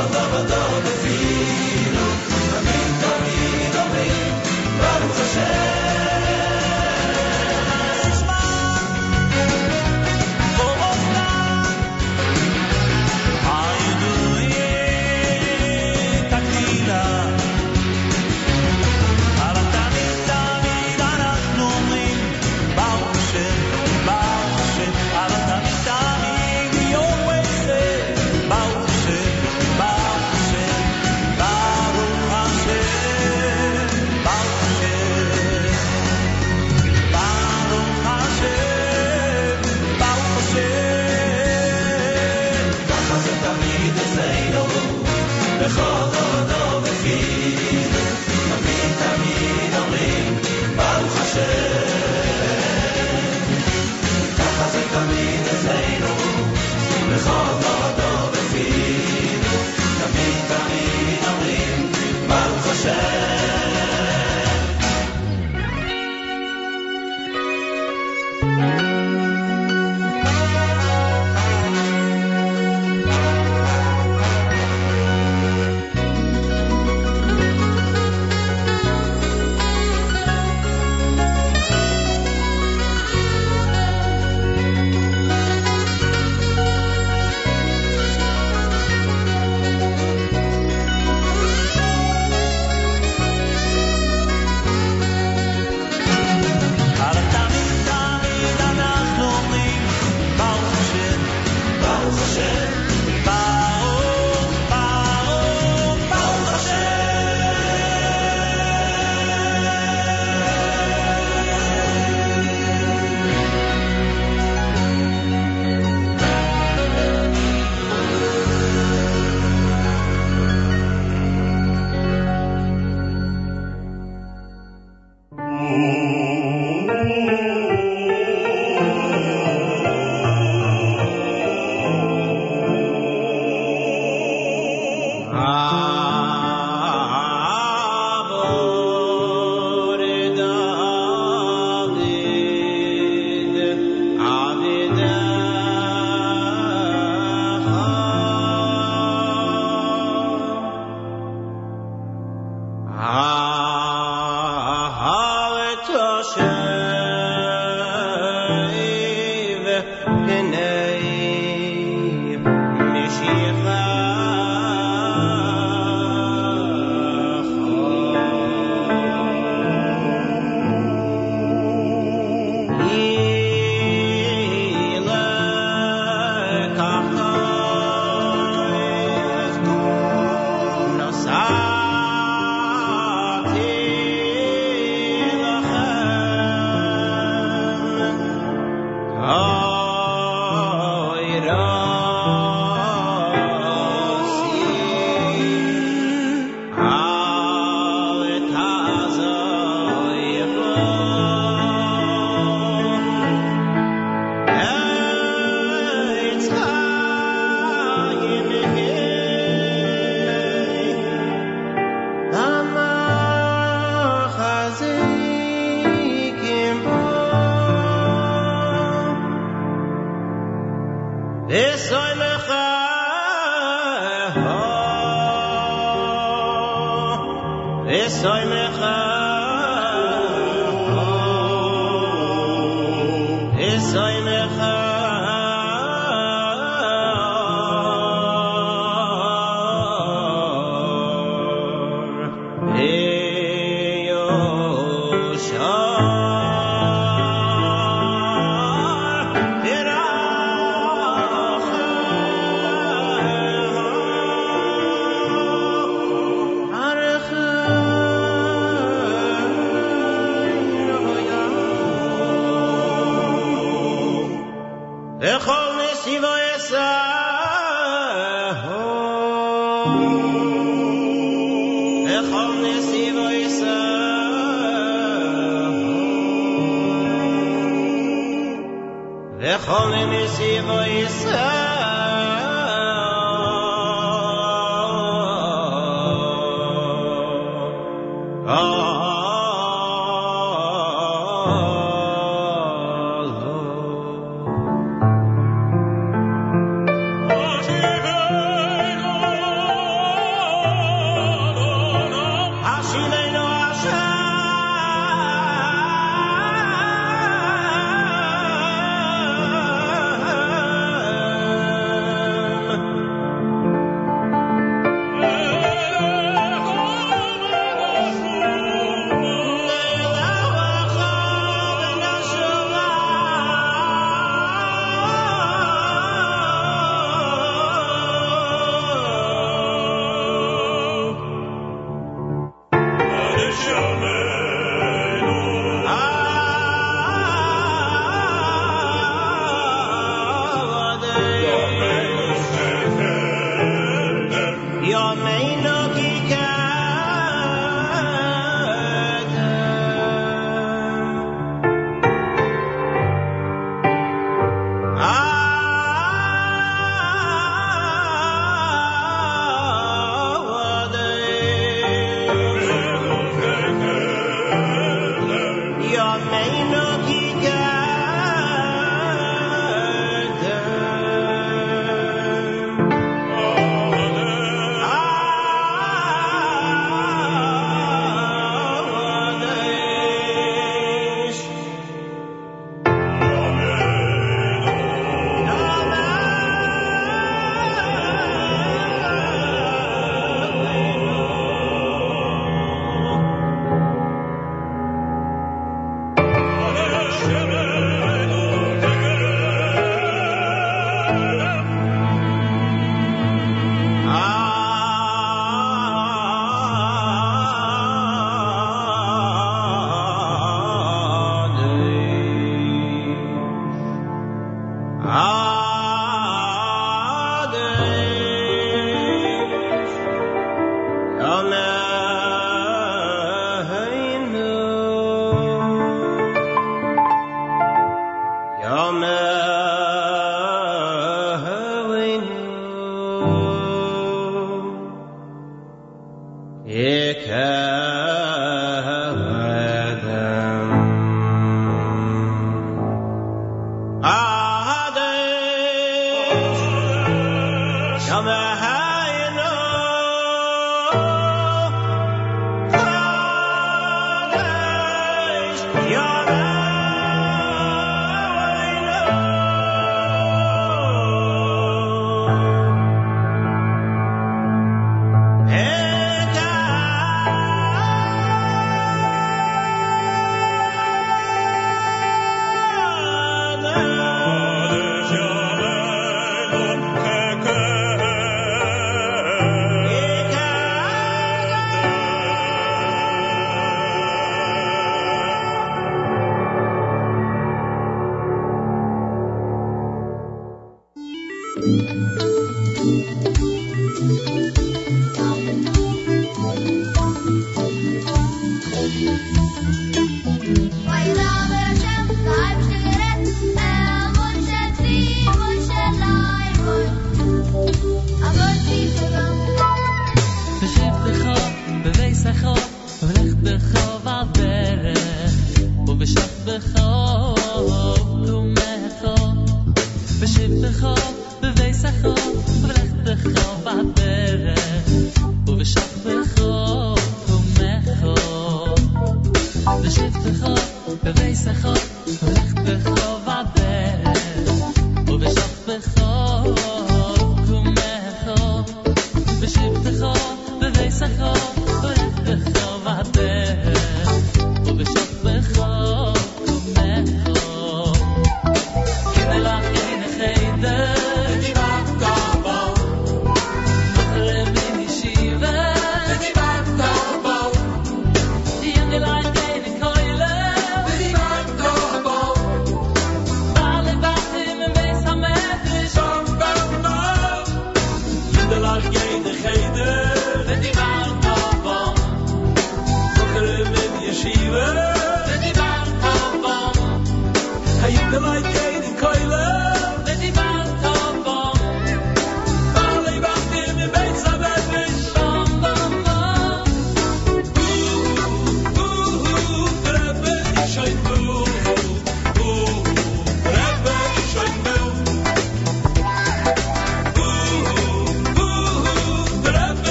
Love, love, love.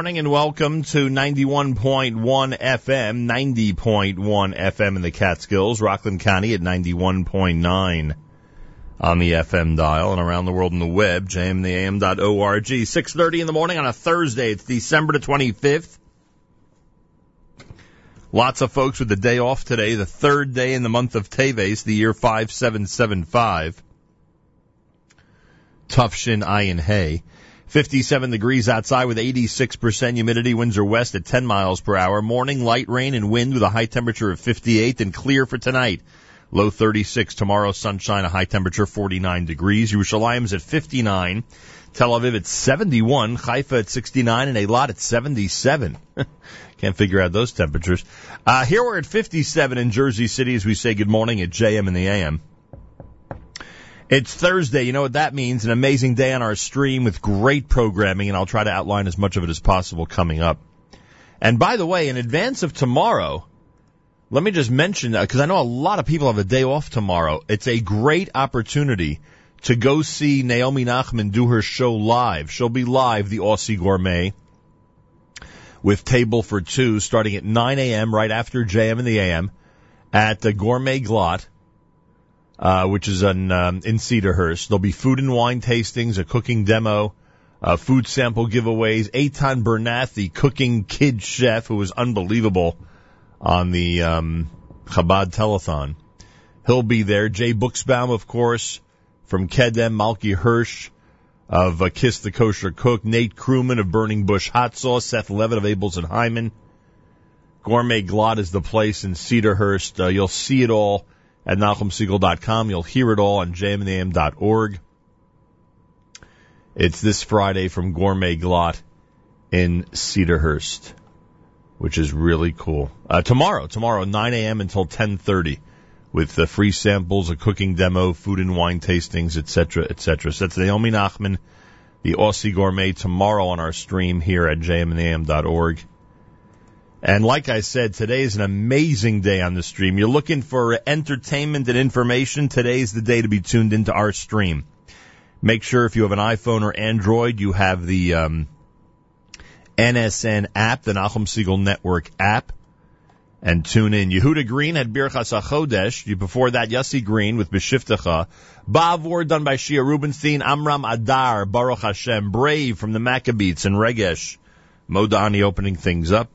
Morning and welcome to 91.1 FM, 90.1 FM in the Catskills, Rockland County at 91.9 on the FM dial and around the world on the web, jmintheam.org. 6.30 in the morning on a Thursday. It's December the 25th. Lots of folks with the day off today, the third day in the month of Teves, the year 5775. Tough shin ayin hay. 57 degrees outside with 86% humidity. Winds are west at 10 miles per hour. Morning light rain and wind with a high temperature of 58 and clear for tonight. Low 36 tomorrow, sunshine, a high temperature 49 degrees. Yerushalayim's at 59. Tel Aviv at 71, Haifa at 69, and Eilat at 77. Can't figure out those temperatures. Uh, here we're at 57 in Jersey City as we say good morning at JM in the AM. It's Thursday. You know what that means? An amazing day on our stream with great programming, and I'll try to outline as much of it as possible coming up. And by the way, in advance of tomorrow, let me just mention, that because I know a lot of people have a day off tomorrow. It's a great opportunity to go see Naomi Nachman do her show live. She'll be live, the Aussie Gourmet, with Table for Two, starting at 9 a.m. right after JM in the AM at the Gourmet Glatt, uh, which is in, um, in Cedarhurst. There'll be food and wine tastings, a cooking demo, uh, food sample giveaways. Eitan Bernath, the cooking kid chef, who was unbelievable on the um, Chabad telethon. He'll be there. Jay Buchsbaum, of course, from Kedem, Malky Hirsch of uh, Kiss the Kosher Cook, Nate Crewman of Burning Bush Hot Sauce, Seth Levitt of Abeles and Heymann. Gourmet Glatt is the place in Cedarhurst. Uh, you'll see it all at NachumSegal.com. You'll hear it all on jmandam.org. It's this Friday from Gourmet Glatt in Cedarhurst, which is really cool. Uh, tomorrow, tomorrow, 9 a.m. until 10:30, with the free samples, a cooking demo, food and wine tastings, etc., etc. So that's Naomi Nachman, the Aussie Gourmet, tomorrow on our stream here at jmandam.org. And like I said, today is an amazing day on the stream. You're looking for entertainment and information. Today's the day to be tuned into our stream. Make sure if you have an iPhone or Android, you have the um, NSN app, the Nachum Segal Network app, and tune in. Yehuda Green had Birchas HaChodesh. You Before that, Yossi Green with Beshiftecha. Bavor done by Shia Rubenstein. Amram Adar, Baruch Hashem. Brave from the Maccabees and Regesh. Modani opening things up.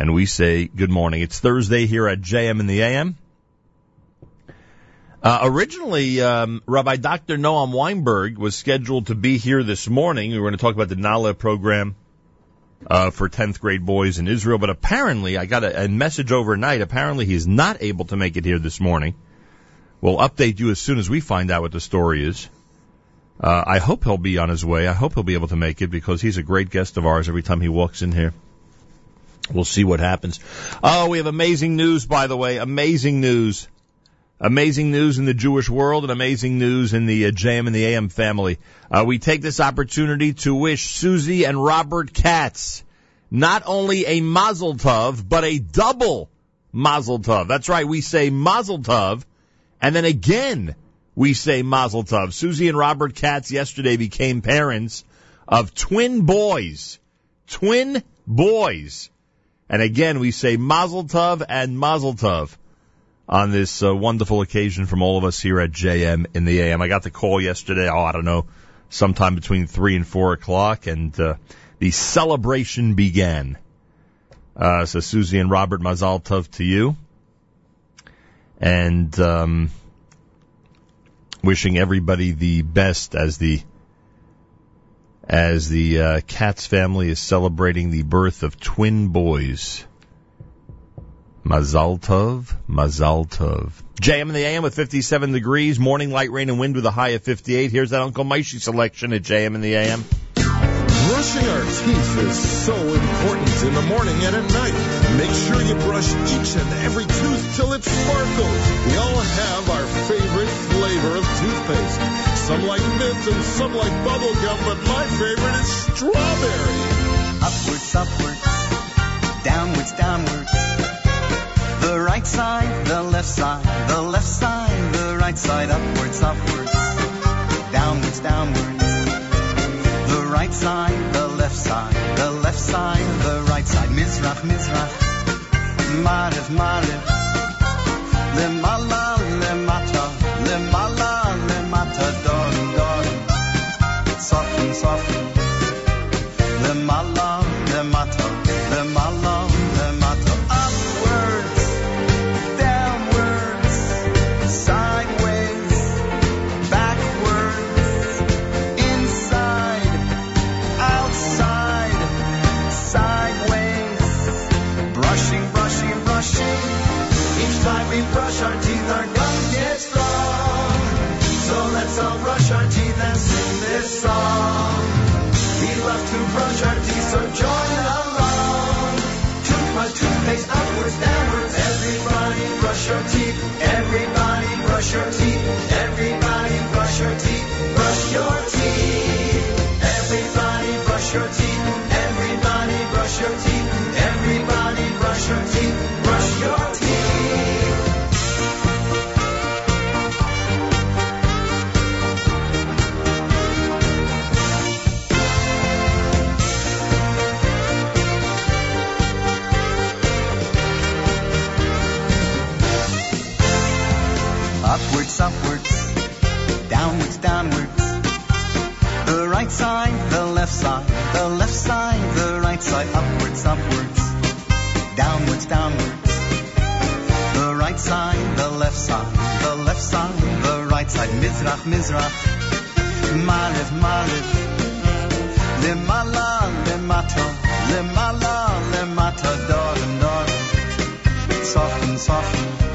And we say good morning. It's Thursday here at JM in the AM. Uh, originally, um, Rabbi Dr. Noam Weinberg was scheduled to be here this morning. We were going to talk about the Nala program uh, for 10th grade boys in Israel, but apparently, I got a, a message overnight. Apparently, he's not able to make it here this morning. We'll update you as soon as we find out what the story is. Uh, I hope he'll be on his way. I hope he'll be able to make it because he's a great guest of ours every time he walks in here. We'll see what happens. Oh, we have amazing news, by the way. Amazing news. Amazing news in the Jewish world and amazing news in the uh, JM and the AM family. Uh, we take this opportunity to wish Susie and Robert Katz not only a mazel tov, but a double mazel tov. That's right. We say mazel tov and then again we say mazel tov. Susie and Robert Katz yesterday became parents of twin boys. Twin boys. And again, we say mazel tov and mazel tov on this uh, wonderful occasion from all of us here at JM in the AM. I got the call yesterday, oh, I don't know, sometime between 3 and 4 o'clock, and uh, the celebration began. Uh, so Susie and Robert, Mazal Tov to you. And um, wishing everybody the best as the as the uh, Katz family is celebrating the birth of twin boys. Mazal Tov, Mazal Tov. JM in the AM with 57 degrees, morning light rain and wind with a high of 58. Here's that Uncle Maishi selection at JM in the AM. Brushing our teeth is so important in the morning and at night. Make sure you brush each and every tooth till it sparkles. We all have our favorite flavor of toothpaste. Some like mint and some like bubble gum, but my favorite is strawberry. Upwards, upwards, downwards, downwards. The right side, the left side, the left side, the right side, upwards, upwards, downwards, downwards. The right side, the left side, the left side, the right side, Mizrach, Mizrach, Marev, Marev, Lemala, Soften, certainty downwards. The right side, the left side, the left side, the right side. Mizrach, Mizrach. Mariv, Mariv. Lemala, lemato. Lemala, lemato. Dorim, dorim. Soften, soften.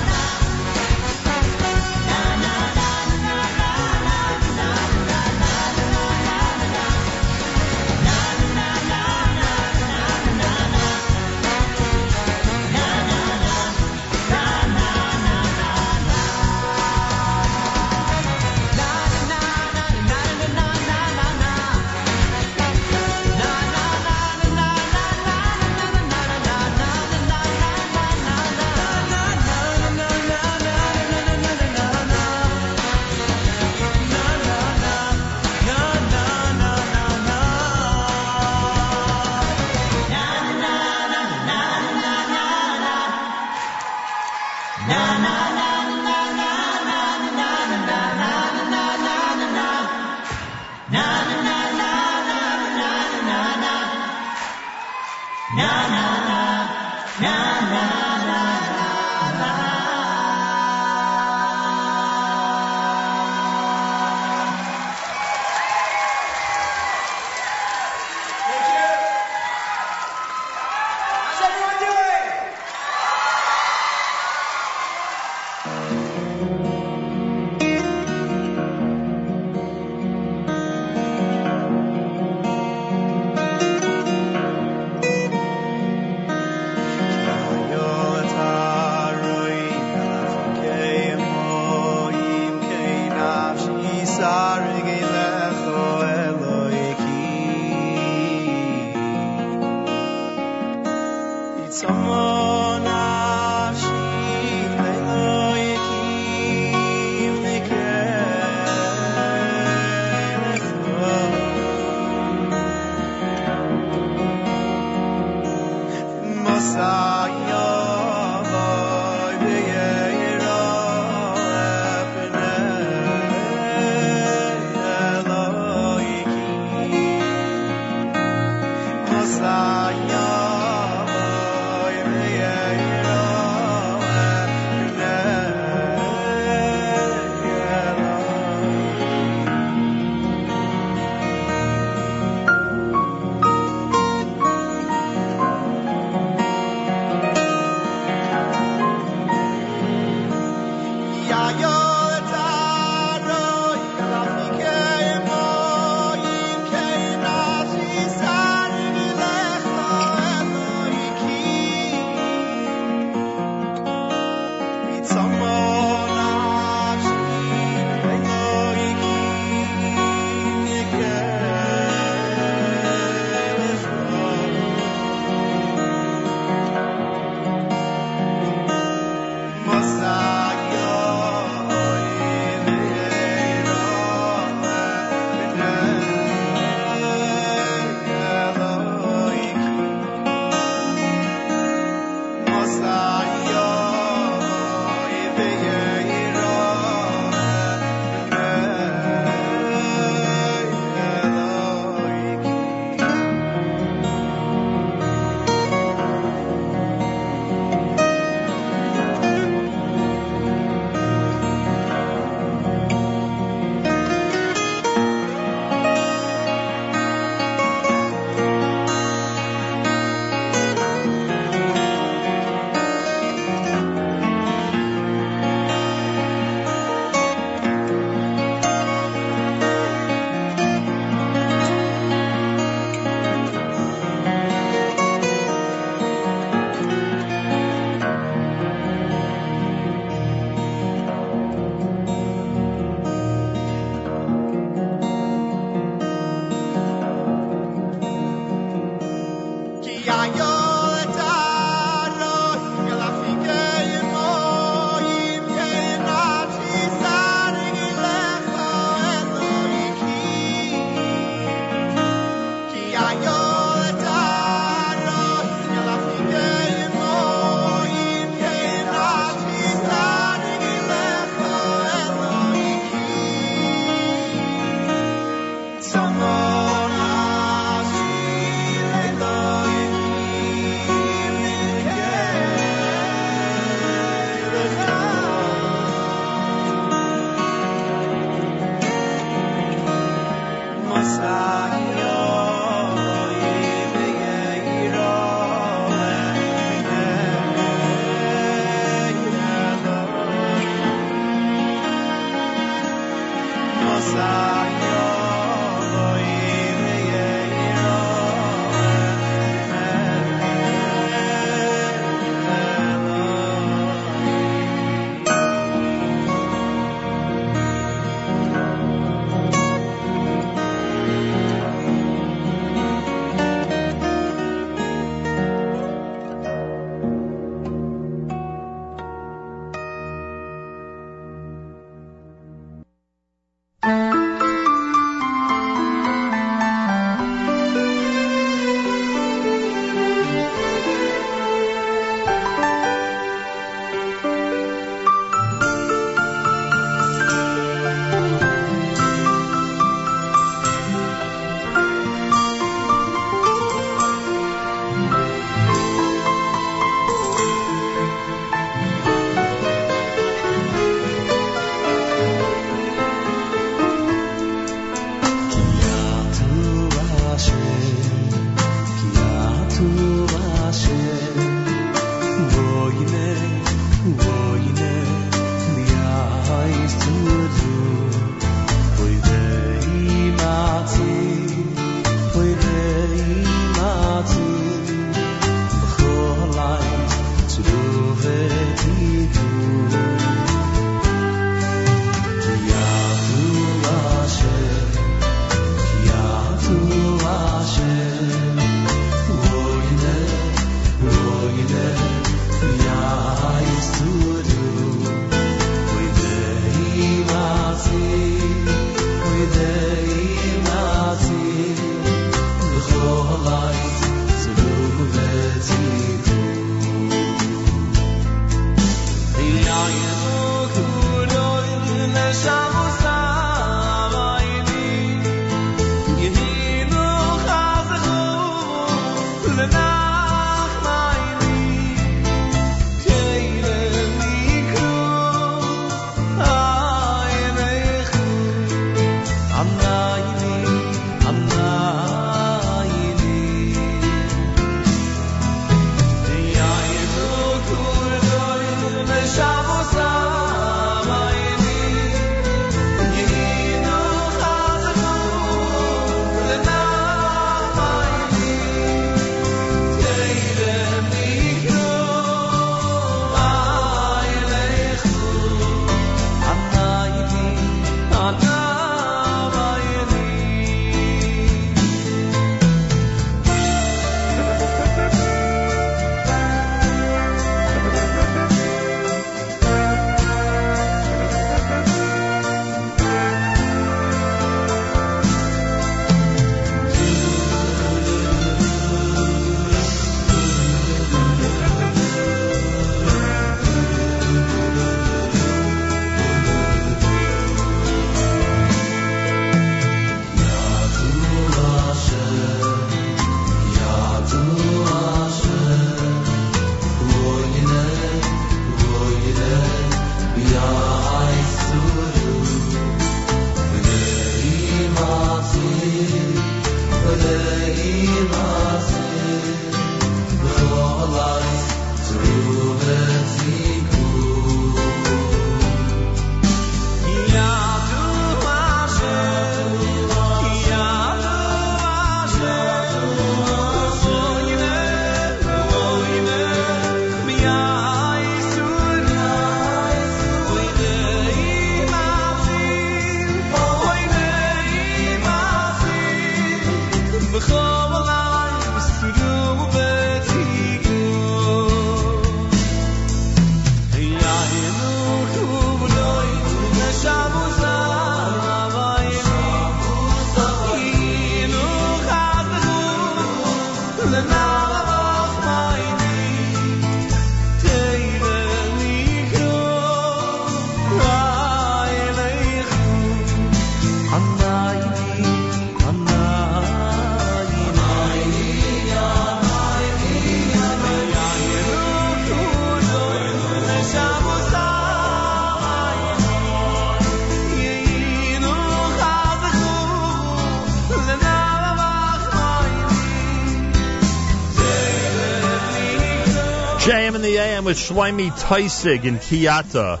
AM with Shlomi Teisig in Kiata.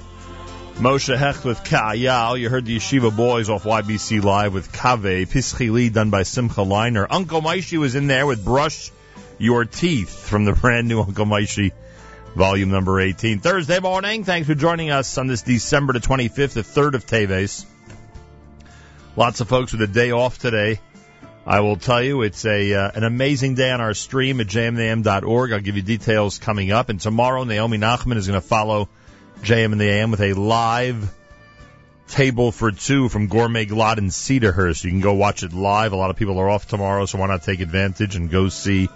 Moshe Hecht with Ka'ayal. You heard the Yeshiva Boys off YBC Live with Kave. Pischili done by Simcha Leiner. Uncle Maishi was in there with Brush Your Teeth from the brand new Uncle Maishi volume number 18. Thursday morning. Thanks for joining us on this December the 25th, the 3rd of Teves. Lots of folks with a day off today. I will tell you, it's a uh, an amazing day on our stream at jmnam.org. I'll give you details coming up. And tomorrow, Naomi Nachman is going to follow JM and the AM with a live table for two from Gourmet Glatt in Cedarhurst. You can go watch it live. A lot of people are off tomorrow, so why not take advantage and go see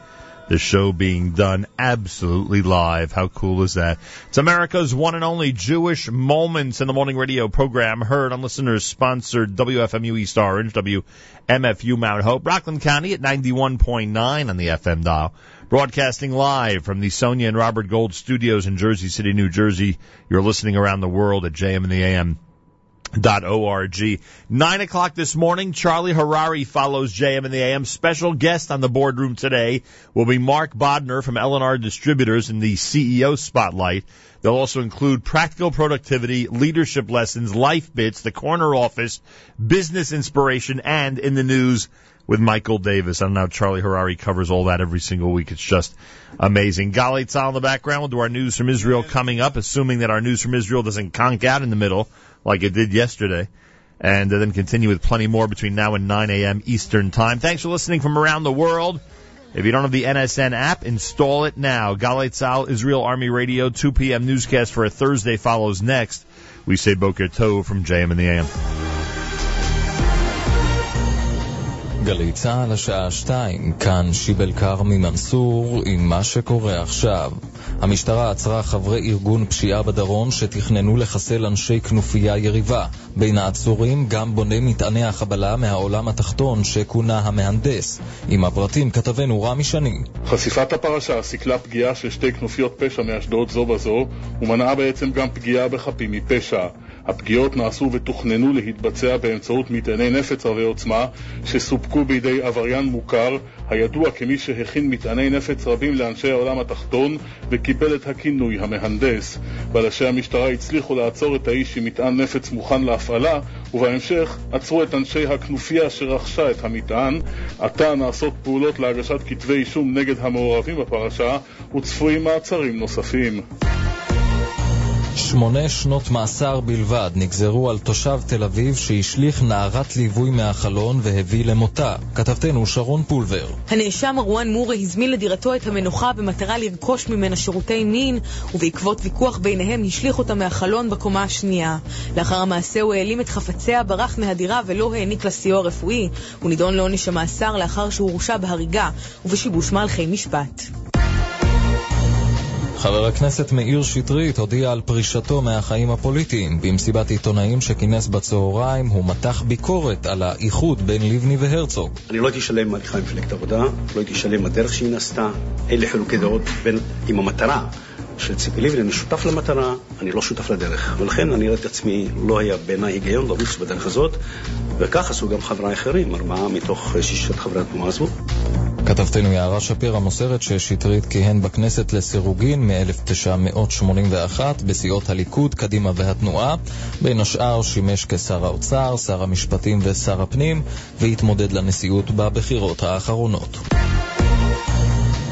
the show being done absolutely live. How cool is that? It's America's one and only Jewish Moments in the Morning radio program heard on listeners sponsored WFMU East Orange, WMFU Mount Hope, Rockland County at 91.9 on the FM dial. Broadcasting live from the Sonia and Robert Gold studios in Jersey City, New Jersey. You're listening around the world at JM and the AM dot org. Nine o'clock this morning, Charlie Harary follows JM in the AM. Special guest on the boardroom today will be Mark Bodner from L&R Distributors in the CEO spotlight. They'll also include practical productivity, leadership lessons, life bits, the corner office, business inspiration, and in the news with Michael Davis. I don't know Charlie Harary covers all that every single week. It's just amazing. Galei Tzahal in the background. We'll do our news from Israel coming up, assuming that our news from Israel doesn't conk out in the middle like it did yesterday. And then continue with plenty more between now and 9 a.m. Eastern Time. Thanks for listening from around the world. If you don't have the NSN app, install it now. Galei Tzahal Israel Army Radio, 2 p.m. newscast for a Thursday follows next. We say Boker Tov from JM and the AM. גלי צה"ל השעה 2, כאן שיבל כרמי מנסור עם מה שקורה עכשיו. המשטרה עצרה חברי ארגון פשיעה בדרום שתכננו לחסל אנשי כנופיה יריבה. בין העצורים גם בונה מטעני החבלה מהעולם התחתון שכונה המהנדס. עם הפרטים כתבנו רמי שני. חשיפת הפרשה סיכלה פגיעה של שתי כנופיות פשע מאשדוד זו בזו ומנעה בעצם גם פגיעה בחפים מפשע. הפגיעות נעשו ותוכננו להתבצע באמצעות מטעני נפץ רבי עוצמה שסופקו בידי עבריין מוכר הידוע כמי שהכין מטעני נפץ רבים לאנשי העולם התחתון וקיבל את הכינוי המהנדס. בלשי המשטרה הצליחו לעצור את האיש עם מטען נפץ מוכן להפעלה ובהמשך עצרו את אנשי הכנופיה שרכשה את המטען. עתה נעשות פעולות להגשת כתבי אישום נגד המעורבים בפרשה וצפויים מעצרים נוספים. שמונה שנות מאסר בלבד נגזרו על תושב תל אביב שהשליך נערת ליווי מהחלון והביא למותה. כתבתנו שרון פולבר. הנאשם מרואן מורי הזמין לדירתו את המנוחה במטרה לרכוש ממנה שירותי מין, ובעקבות ויכוח ביניהם השליך אותה מהחלון בקומה השנייה. לאחר המעשה הוא העלים את חפציה, ברח מהדירה ולא העניק לה סיוע רפואי. הוא נידון לעונש המאסר לאחר שהוא הורשע בהריגה ובשיבוש מהלכי משפט. חבר הכנסת מאיר שטרית הודיע על פרישתו מהחיים הפוליטיים. במסיבת עיתונאים שכינס בצהריים הוא מתח ביקורת על האיחוד בין לבני והרצוג. אני לא הייתי שלם עם מפלגת העבודה, לא הייתי שלם מהדרך שהיא נעשתה. אלה חילוקי דעות בין, עם המטרה של ציפי לבני, אני שותף למטרה, אני לא שותף לדרך. ולכן אני רואה את עצמי, לא היה בעיניי היגיון לרוץ בדרך הזאת, וכך עשו גם חבריי אחרים, ארבעה מתוך שישת חברי התנועה הזו. כתבתנו יערה שפירא מוסרת ששטרית כיהן בכנסת לסירוגין מ-1981 בסיעות הליכוד, קדימה והתנועה. בין השאר שימש כשר האוצר, שר המשפטים ושר הפנים, והתמודד לנשיאות בבחירות האחרונות.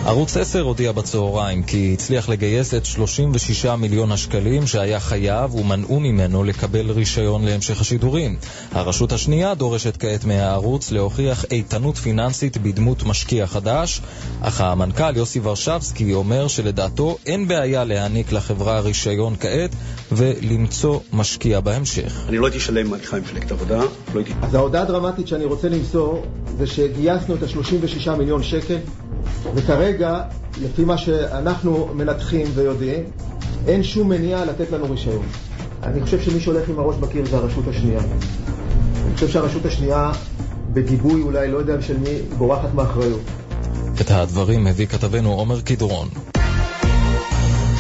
ערוץ 10 הודיע בצהריים כי הצליח לגייס את 36 מיליון השקלים שהיה חייב ומנעו ממנו לקבל רישיון להמשך השידורים. הרשות השנייה דורשת כעת מהערוץ להוכיח איתנות פיננסית בדמות משקיע חדש, אך המנכ"ל יוסי ורשבסקי אומר שלדעתו אין בעיה להעניק לחברה רישיון כעת ולמצוא משקיע בהמשך. אני לא הייתי שלם מהליכה עם מפלגת עבודה, לא הייתי... אז ההודעה הדרמטית שאני רוצה למסור זה שגייסנו את ה-36 מיליון שקל וכרגע, לפי מה שאנחנו מנתחים ויודעים, אין שום מניעה לתת לנו רישיון. אני חושב שמי שהולך עם הראש בקיר זה הרשות השנייה. אני חושב שהרשות השנייה, בגיבוי אולי, לא יודע של מי, בורחת מאחריות. את הדברים הביא כתבנו עומר קידרון.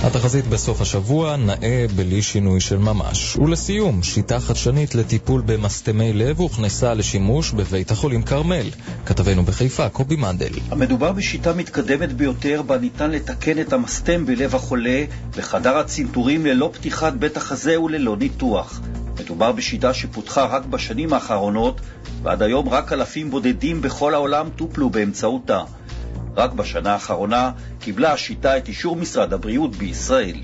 התחזית בסוף השבוע נאה בלי שינוי של ממש. ולסיום, שיטה חדשנית לטיפול במסתמי לב הוכנסה לשימוש בבית החולים כרמל. כתבנו בחיפה, קובי מנדל. המדובר בשיטה מתקדמת ביותר בה ניתן לתקן את המסתם בלב החולה בחדר הצנתורים ללא פתיחת בית החזה וללא ניתוח. מדובר בשיטה שפותחה רק בשנים האחרונות, ועד היום רק אלפים בודדים בכל העולם טופלו באמצעותה. רק בשנה האחרונה קיבלה השיטה את אישור משרד הבריאות בישראל.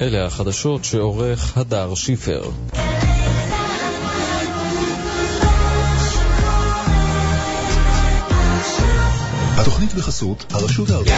אלה החדשות שעורך הדר שיפר. התוכנית בחסות הרשות הארצית.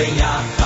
Penha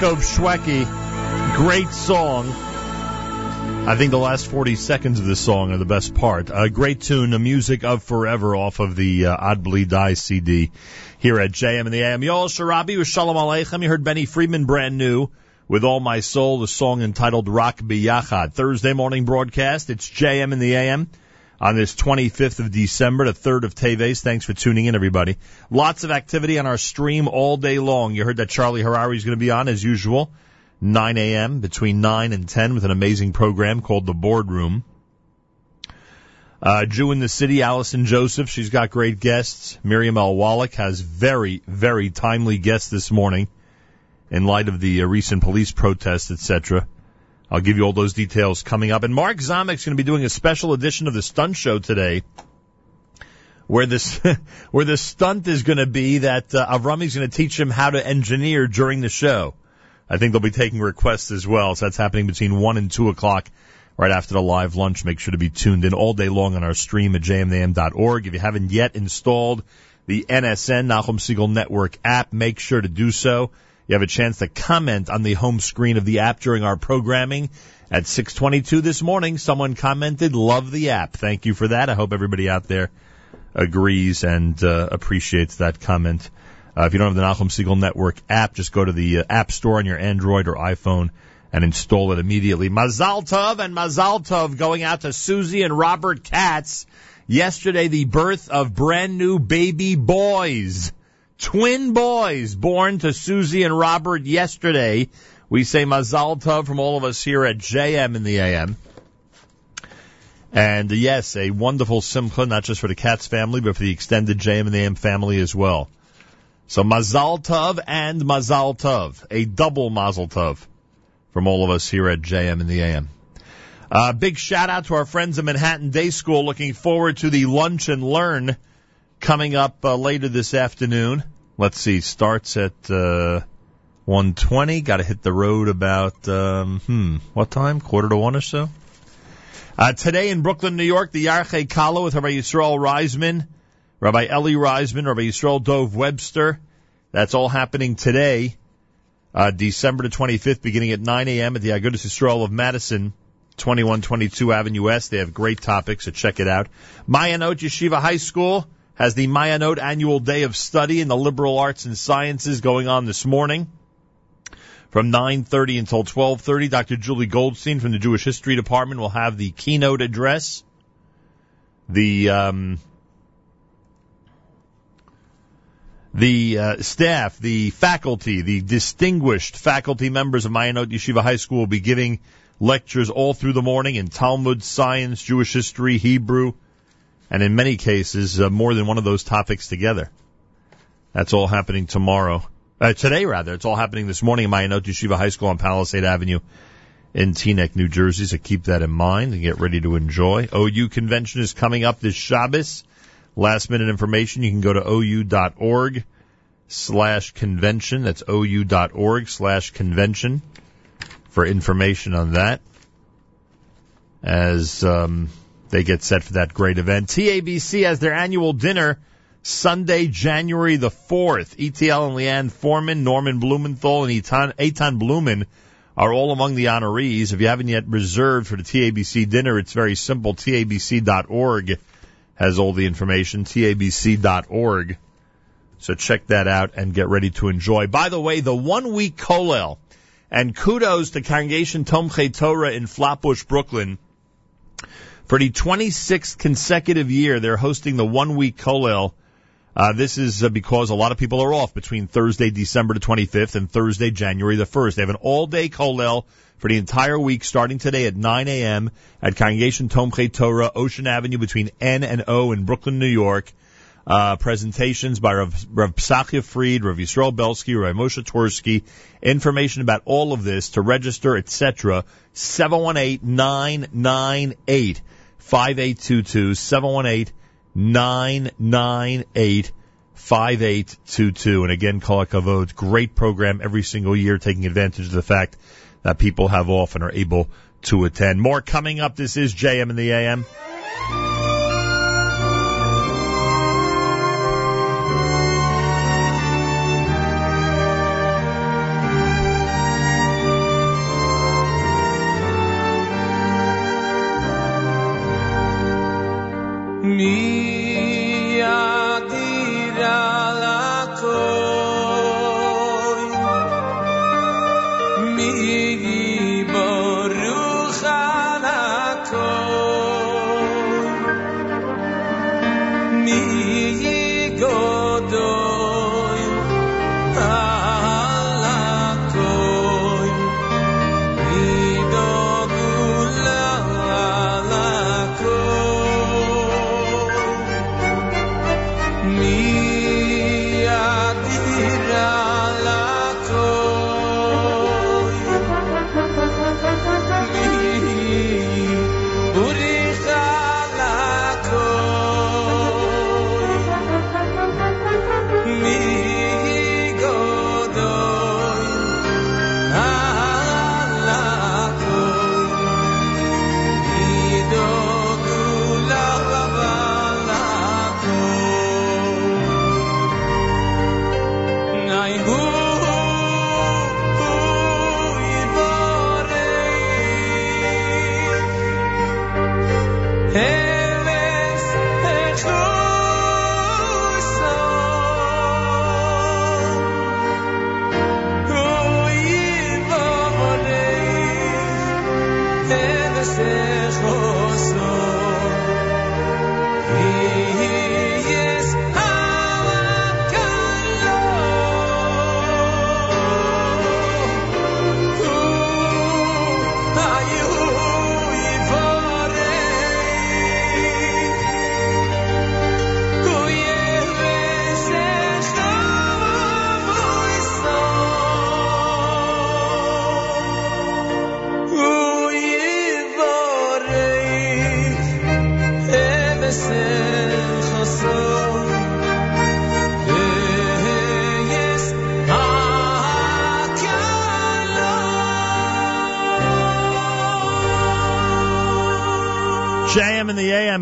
Yaakov Shwekey, great song. I think the last 40 seconds of this song are the best part. A great tune, the music of Forever off of the uh, Odd Bleed Die CD here at JM and the AM. Yoel Sharabi with Shalom Aleichem. You heard Benny Friedman brand new with All My Soul, the song entitled Rock Biyachad. Thursday morning broadcast. It's JM and the AM on this 25th of December, the 3rd of Teves. Thanks for tuning in, everybody. Lots of activity on our stream all day long. You heard that Charlie Harary is going to be on as usual, 9 a.m. between 9 and 10 with an amazing program called The Boardroom. Uh, Jew in the City, Allison Joseph. She's got great guests. Miriam L. Wallach has very, very timely guests this morning in light of the uh, recent police protests, etc. I'll give you all those details coming up. And Mark Zamek's going to be doing a special edition of the stunt show today, where this where the stunt is going to be that uh, Avrami's going to teach him how to engineer during the show. I think they'll be taking requests as well. So that's happening between one and two o'clock, right after the live lunch. Make sure to be tuned in all day long on our stream at jmnam.org. If you haven't yet installed the NSN Nachum Segal Network app, make sure to do so. You have a chance to comment on the home screen of the app during our programming. At 6:22 this morning, someone commented, "Love the app." Thank you for that. I hope everybody out there agrees and uh, appreciates that comment. Uh, if you don't have the Nachum Segal Network app, just go to the uh, App Store on your Android or iPhone and install it immediately. Mazal Tov and Mazal Tov going out to Susie and Robert Katz. Yesterday, the birth of brand new baby boys. Twin boys born to Susie and Robert yesterday. We say Mazal Tov from all of us here at JM in the AM. And yes, a wonderful simcha, not just for the Katz family, but for the extended JM and the AM family as well. So Mazal Tov and Mazal Tov, a double Mazal Tov from all of us here at JM and the AM. Uh, big shout out to our friends at Manhattan Day School. Looking forward to the lunch and learn coming up uh, later this afternoon. Let's see, starts at uh, 120. Got to hit the road about um, hmm, what time? Quarter to one or so. Uh, today in Brooklyn, New York, the Yarchei Kala with Rabbi Yisrael Reisman, Rabbi Eli Reisman, Rabbi Yisrael Dov Webster. That's all happening today, uh, December the 25th, beginning at 9 a.m. at the Agudas Yisrael of Madison, 2122 Avenue West. They have great topics, so check it out. Mayanot Yeshiva High School has the Mayanot Annual Day of Study in the Liberal Arts and Sciences going on this morning. From 9.30 until 12.30, Dr. Julie Goldstein from the Jewish History Department will have the keynote address. The, um, the uh, staff, the faculty, the distinguished faculty members of Mayanot Yeshiva High School will be giving lectures all through the morning in Talmud, science, Jewish history, Hebrew, and in many cases, uh, more than one of those topics together. That's all happening tomorrow. Uh, today, rather. It's all happening this morning in Mayanot Yeshiva High School on Palisade Avenue in Teaneck, New Jersey. So keep that in mind and get ready to enjoy. OU convention is coming up this Shabbos. Last minute information, you can go to ou.org slash convention. That's ou.org slash convention for information on that as um, they get set for that great event. TABC has their annual dinner Sunday, January the 4th. ETL and Leanne Foreman, Norman Blumenthal, and Eitan, Blumen are all among the honorees. If you haven't yet reserved for the TABC dinner, it's very simple. TABC.org has all the information. TABC.org. So check that out and get ready to enjoy. By the way, the one week Kolel, and kudos to Congregation Tomchei Torah in Flatbush, Brooklyn. For the 26th consecutive year, they're hosting the one week Kolel. Uh, this is uh, because a lot of people are off between Thursday, December the 25th and Thursday, January the 1st. They have an all day Kolel for the entire week starting today at 9 a.m. at Congregation Tomchei Torah, Ocean Avenue between N and O in Brooklyn, New York. Uh, presentations by Rav, Rav Psachia Fried, Rav Yisrael Belsky, Rav Moshe Tversky. Information about all of this to register, etc. 718-998-5822. 718-998 5822. And again, Kol HaKavod, great program every single year, taking advantage of the fact that people have off and are able to attend. More coming up. This is JM in the AM.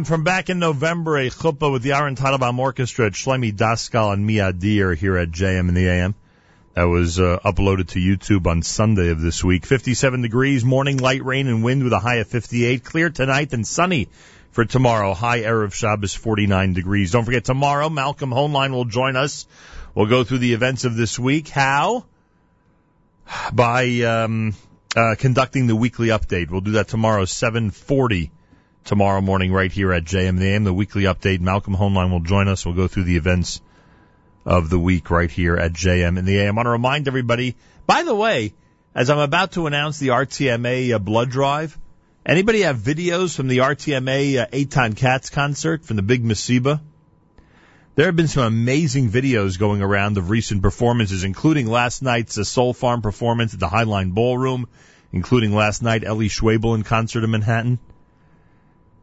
From back in November, a chuppah with the Aaron Teitelbaum Orchestra at Shlomi Daskal and Miadir here at JM in the AM. That was uh, uploaded to YouTube on Sunday of this week. 57 degrees, morning light rain and wind with a high of 58. Clear tonight and sunny for tomorrow. High Erev Shabbos 49 degrees. Don't forget tomorrow, Malcolm Hoenlein will join us. We'll go through the events of this week. How? By um, uh, conducting the weekly update. We'll do that tomorrow, 740 tomorrow morning right here at JM in the AM, the weekly update. Malcolm Hoenlein will join us. We'll go through the events of the week right here at JM in the AM. I want to remind everybody, by the way, as I'm about to announce the RTMA uh, blood drive, anybody have videos from the RTMA uh, Eitan Katz concert from the Big Masiba? There have been some amazing videos going around of recent performances, including last night's uh, Soul Farm performance at the Highline Ballroom, including last night Eli Schwebel in concert in Manhattan.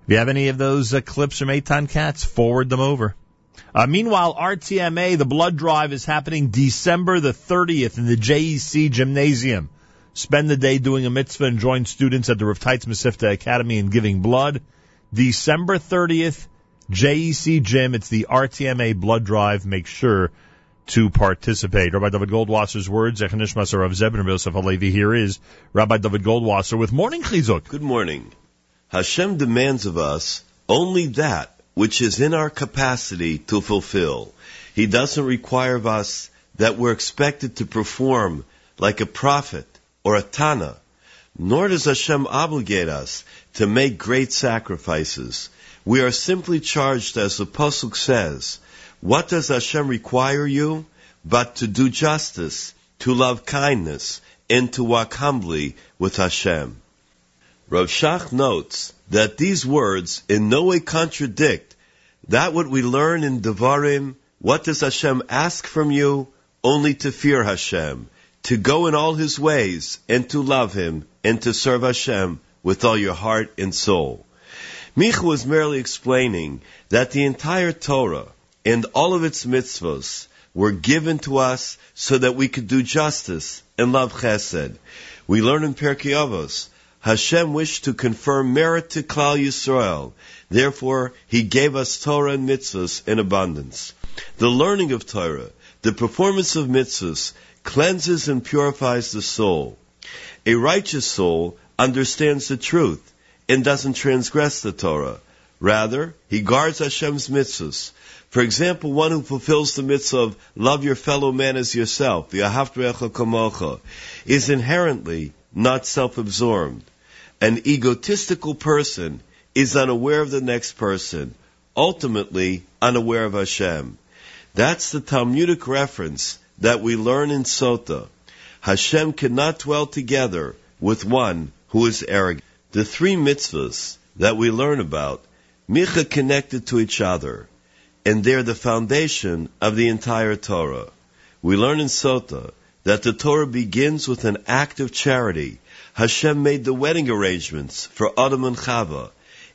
If you have any of those uh, clips from Eitan Katz, forward them over. Uh, meanwhile, RTMA, the blood drive is happening December the 30th in the JEC Gymnasium. Spend the day doing a mitzvah and join students at the Rav Teitz Mesivta Academy in giving blood. December 30th, JEC Gym. It's the RTMA blood drive. Make sure to participate. Rabbi Dovid Goldwasser's words, Echanish Masar of Zebin Yosef Halevi. Here is Rabbi Dovid Goldwasser with Morning Chizuk. Good morning. Hashem demands of us only that which is in our capacity to fulfill. He doesn't require of us that we're expected to perform like a prophet or a Tana, nor does Hashem obligate us to make great sacrifices. We are simply charged, as the Pasuk says, what does Hashem require you? But to do justice, to love kindness, and to walk humbly with Hashem. Rav Shach notes that these words in no way contradict that what we learn in Devarim, what does Hashem ask from you? Only to fear Hashem, to go in all His ways, and to love Him, and to serve Hashem with all your heart and soul. Micha was merely explaining that the entire Torah and all of its mitzvos were given to us so that we could do justice and love chesed. We learn in Pirkei Avos, Hashem wished to confer merit to Klal Yisrael. Therefore, He gave us Torah and mitzvahs in abundance. The learning of Torah, the performance of mitzvahs, cleanses and purifies the soul. A righteous soul understands the truth and doesn't transgress the Torah. Rather, he guards Hashem's mitzvahs. For example, one who fulfills the mitzvah of love your fellow man as yourself, the v'ahavtu kamocha, is inherently not self-absorbed. An egotistical person is unaware of the next person, ultimately unaware of Hashem. That's the Talmudic reference that we learn in Sota. Hashem cannot dwell together with one who is arrogant. The three mitzvahs that we learn about, Micha connected to each other, and they're the foundation of the entire Torah. We learn in Sota that the Torah begins with an act of charity. Hashem made the wedding arrangements for Adam and Chava,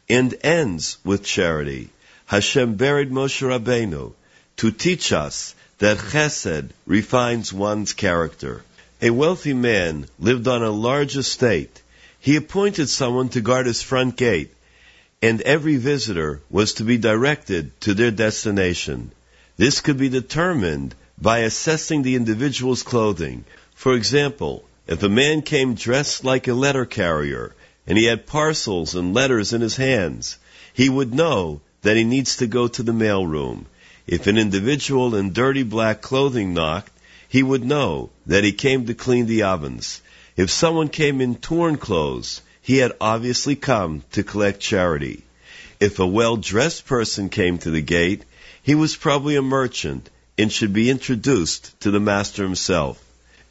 and ends with charity. Hashem buried Moshe Rabbeinu to teach us that chesed refines one's character. A wealthy man lived on a large estate. He appointed someone to guard his front gate, and every visitor was to be directed to their destination. This could be determined by assessing the individual's clothing. For example, if a man came dressed like a letter carrier and he had parcels and letters in his hands, he would know that he needs to go to the mail room. If an individual in dirty black clothing knocked, he would know that he came to clean the ovens. If someone came in torn clothes, he had obviously come to collect charity. If a well-dressed person came to the gate, he was probably a merchant and should be introduced to the master himself.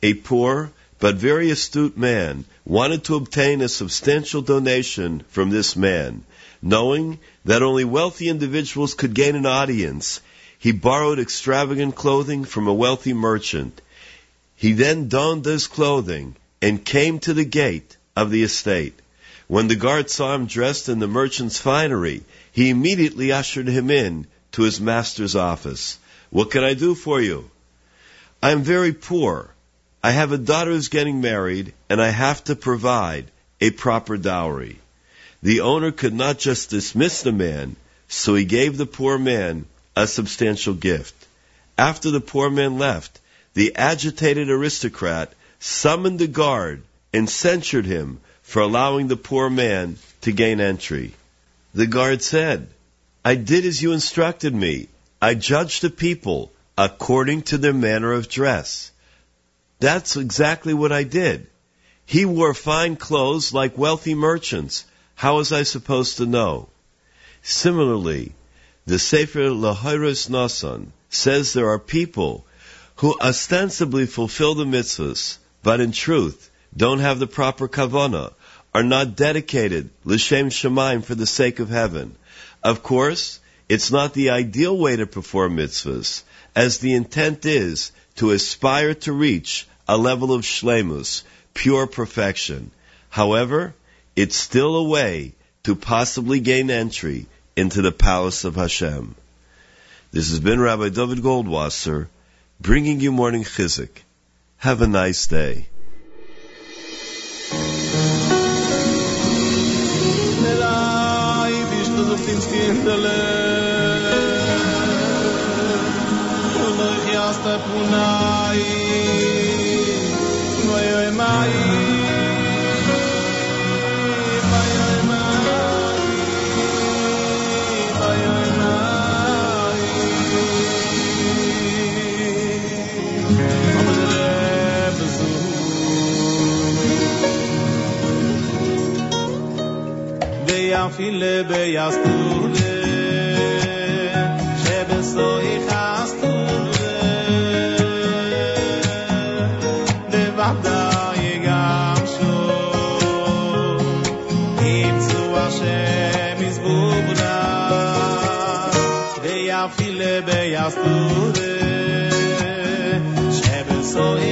A poor but very astute man wanted to obtain a substantial donation from this man. Knowing that only wealthy individuals could gain an audience, he borrowed extravagant clothing from a wealthy merchant. He then donned this clothing and came to the gate of the estate. When the guard saw him dressed in the merchant's finery, he immediately ushered him in to his master's office. What can I do for you? I am very poor. I have a daughter who's getting married, and I have to provide a proper dowry. The owner could not just dismiss the man, so he gave the poor man a substantial gift. After the poor man left, the agitated aristocrat summoned the guard and censured him for allowing the poor man to gain entry. The guard said, I did as you instructed me. I judged the people according to their manner of dress. That's exactly what I did. He wore fine clothes like wealthy merchants. How was I supposed to know? Similarly, the Sefer Lahiris Nasan says there are people who ostensibly fulfill the mitzvahs, but in truth don't have the proper kavana, are not dedicated l'shem shemaim for the sake of heaven. Of course, it's not the ideal way to perform mitzvahs, as the intent is to aspire to reach a level of shlemus, pure perfection. However, it's still a way to possibly gain entry into the palace of Hashem. This has been Rabbi Dovid Goldwasser bringing you morning chizuk. Have a nice day. ויפעיל ביסטודה שבסוי חסטודה בוודאי גם שוב ימצאו השם יזבובנה ויפעיל ביסטודה שבסוי חסטודה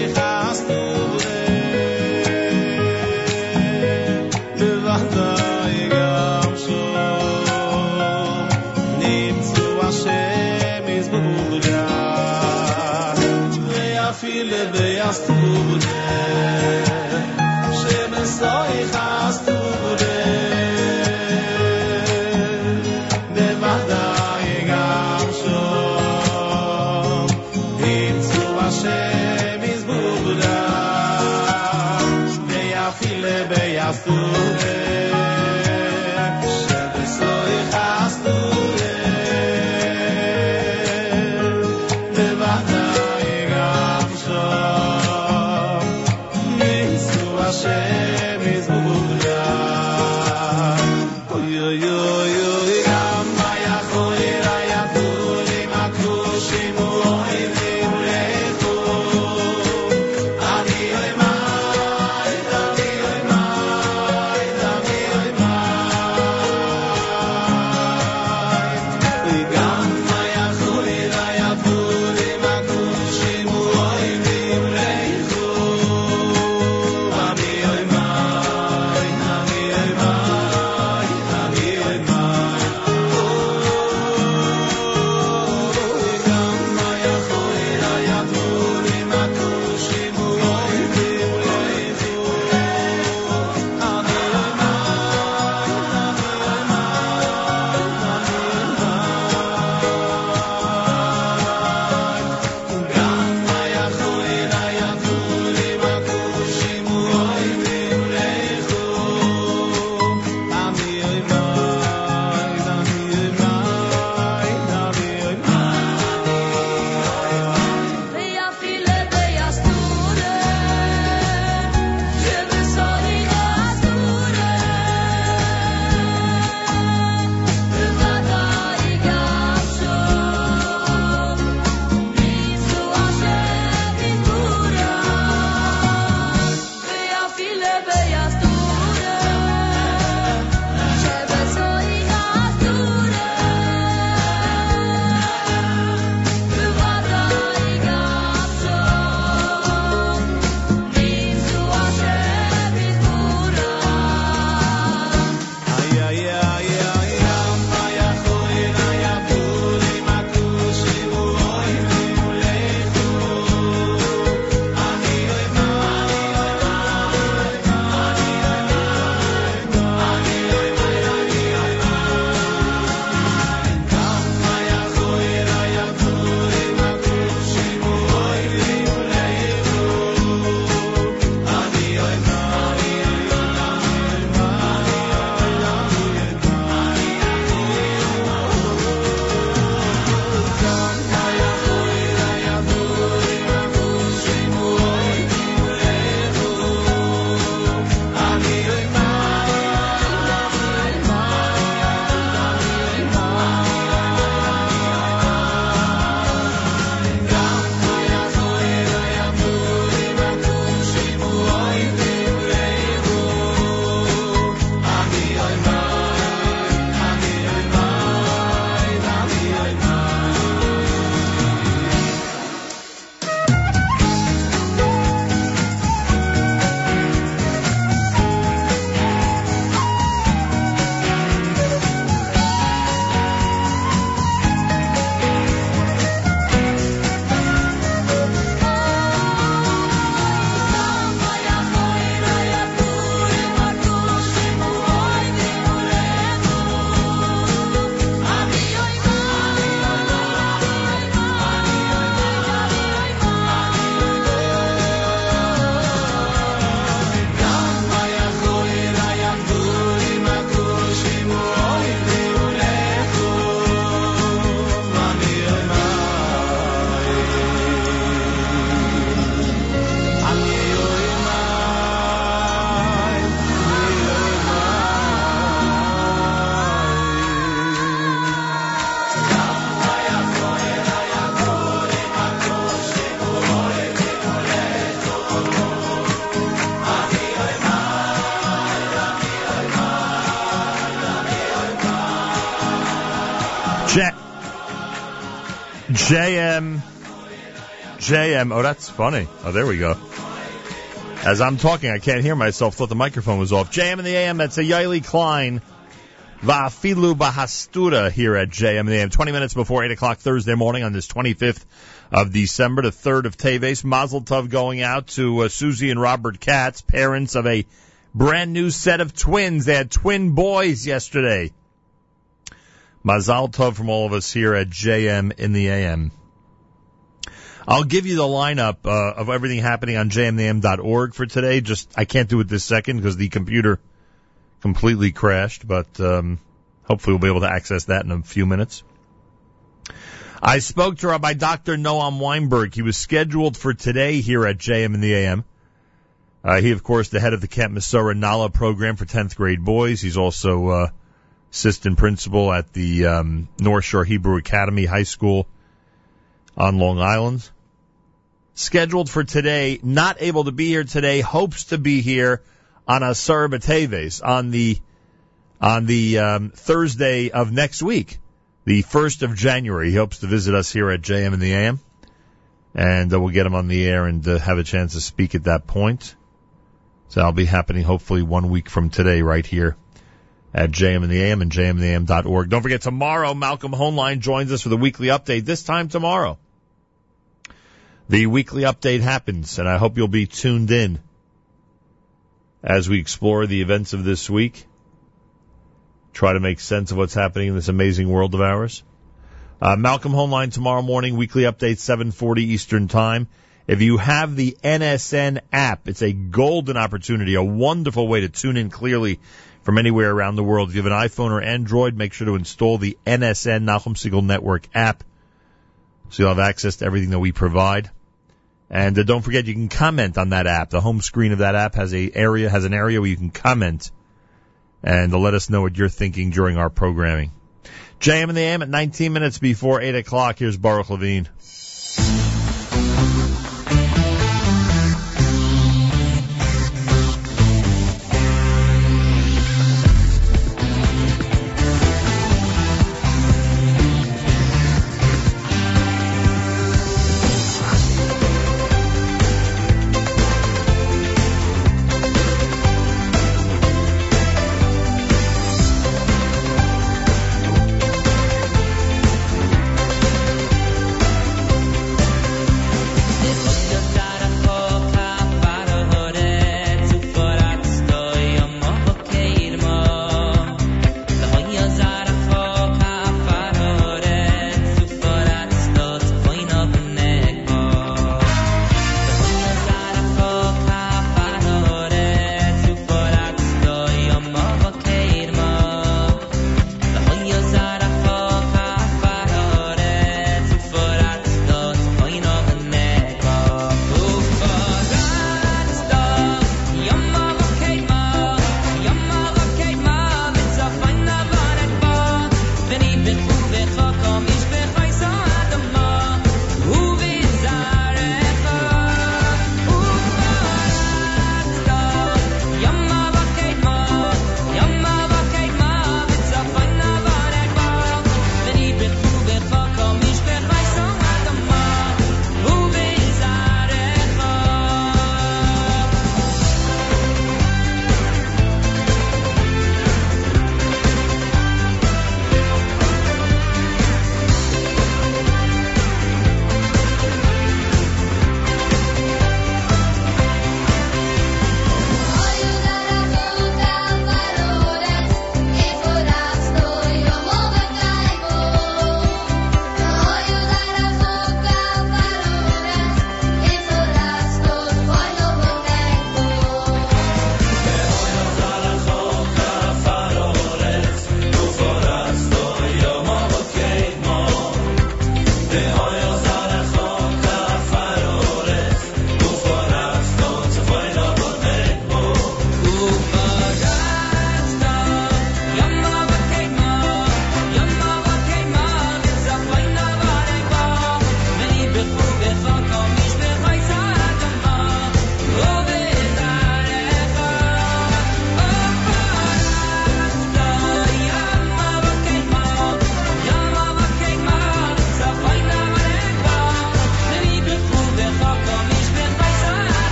JM. Oh, that's funny. Oh, there we go. As I'm talking, I can't hear myself. Thought the microphone was off. JM in the AM. That's a Yaeli Klein. Vafilu Bahastura here at JM in the AM. 20 minutes before 8 o'clock Thursday morning on this 25th of December, the 3rd of Teves. Mazel Tov going out to uh, Susie and Robert Katz, parents of a brand new set of twins. They had twin boys yesterday. Mazal Tov from all of us here at JM in the AM. I'll give you the lineup uh, of everything happening on jmintheam.org for today. Just I can't do it this second because the computer completely crashed, but um, hopefully we'll be able to access that in a few minutes. I spoke to Rabbi Dr. Noam Weinberg. He was scheduled for today here at JM in the AM. Uh, he, of course, the head of the Camp Masora Nala program for 10th grade boys. He's also uh, assistant principal at the um, North Shore Hebrew Academy High School on Long Island. Scheduled for today, not able to be here today, hopes to be here on Asara B'Teves on the on the um, Thursday of next week, the first of January. He hopes to visit us here at JM in the AM, and uh, we'll get him on the air and uh, have a chance to speak at that point. So that'll be happening hopefully one week from today, right here at JM in the AM and jmintheam.org. Don't forget tomorrow, Malcolm Hoenlein joins us for the weekly update. This time tomorrow, the weekly update happens, and I hope you'll be tuned in as we explore the events of this week. Try to make sense of what's happening in this amazing world of ours. Uh, Malcolm Hoenlein tomorrow morning, weekly update, 740 Eastern Time. If you have the NSN app, it's a golden opportunity, a wonderful way to tune in clearly from anywhere around the world. If you have an iPhone or Android, make sure to install the NSN Nachum Segal Network app so you'll have access to everything that we provide. And uh, don't forget, you can comment on that app. The home screen of that app has a area has an area where you can comment and let us know what you're thinking during our programming. JM and the AM at 19 minutes before 8 o'clock. Here's Baruch Levine.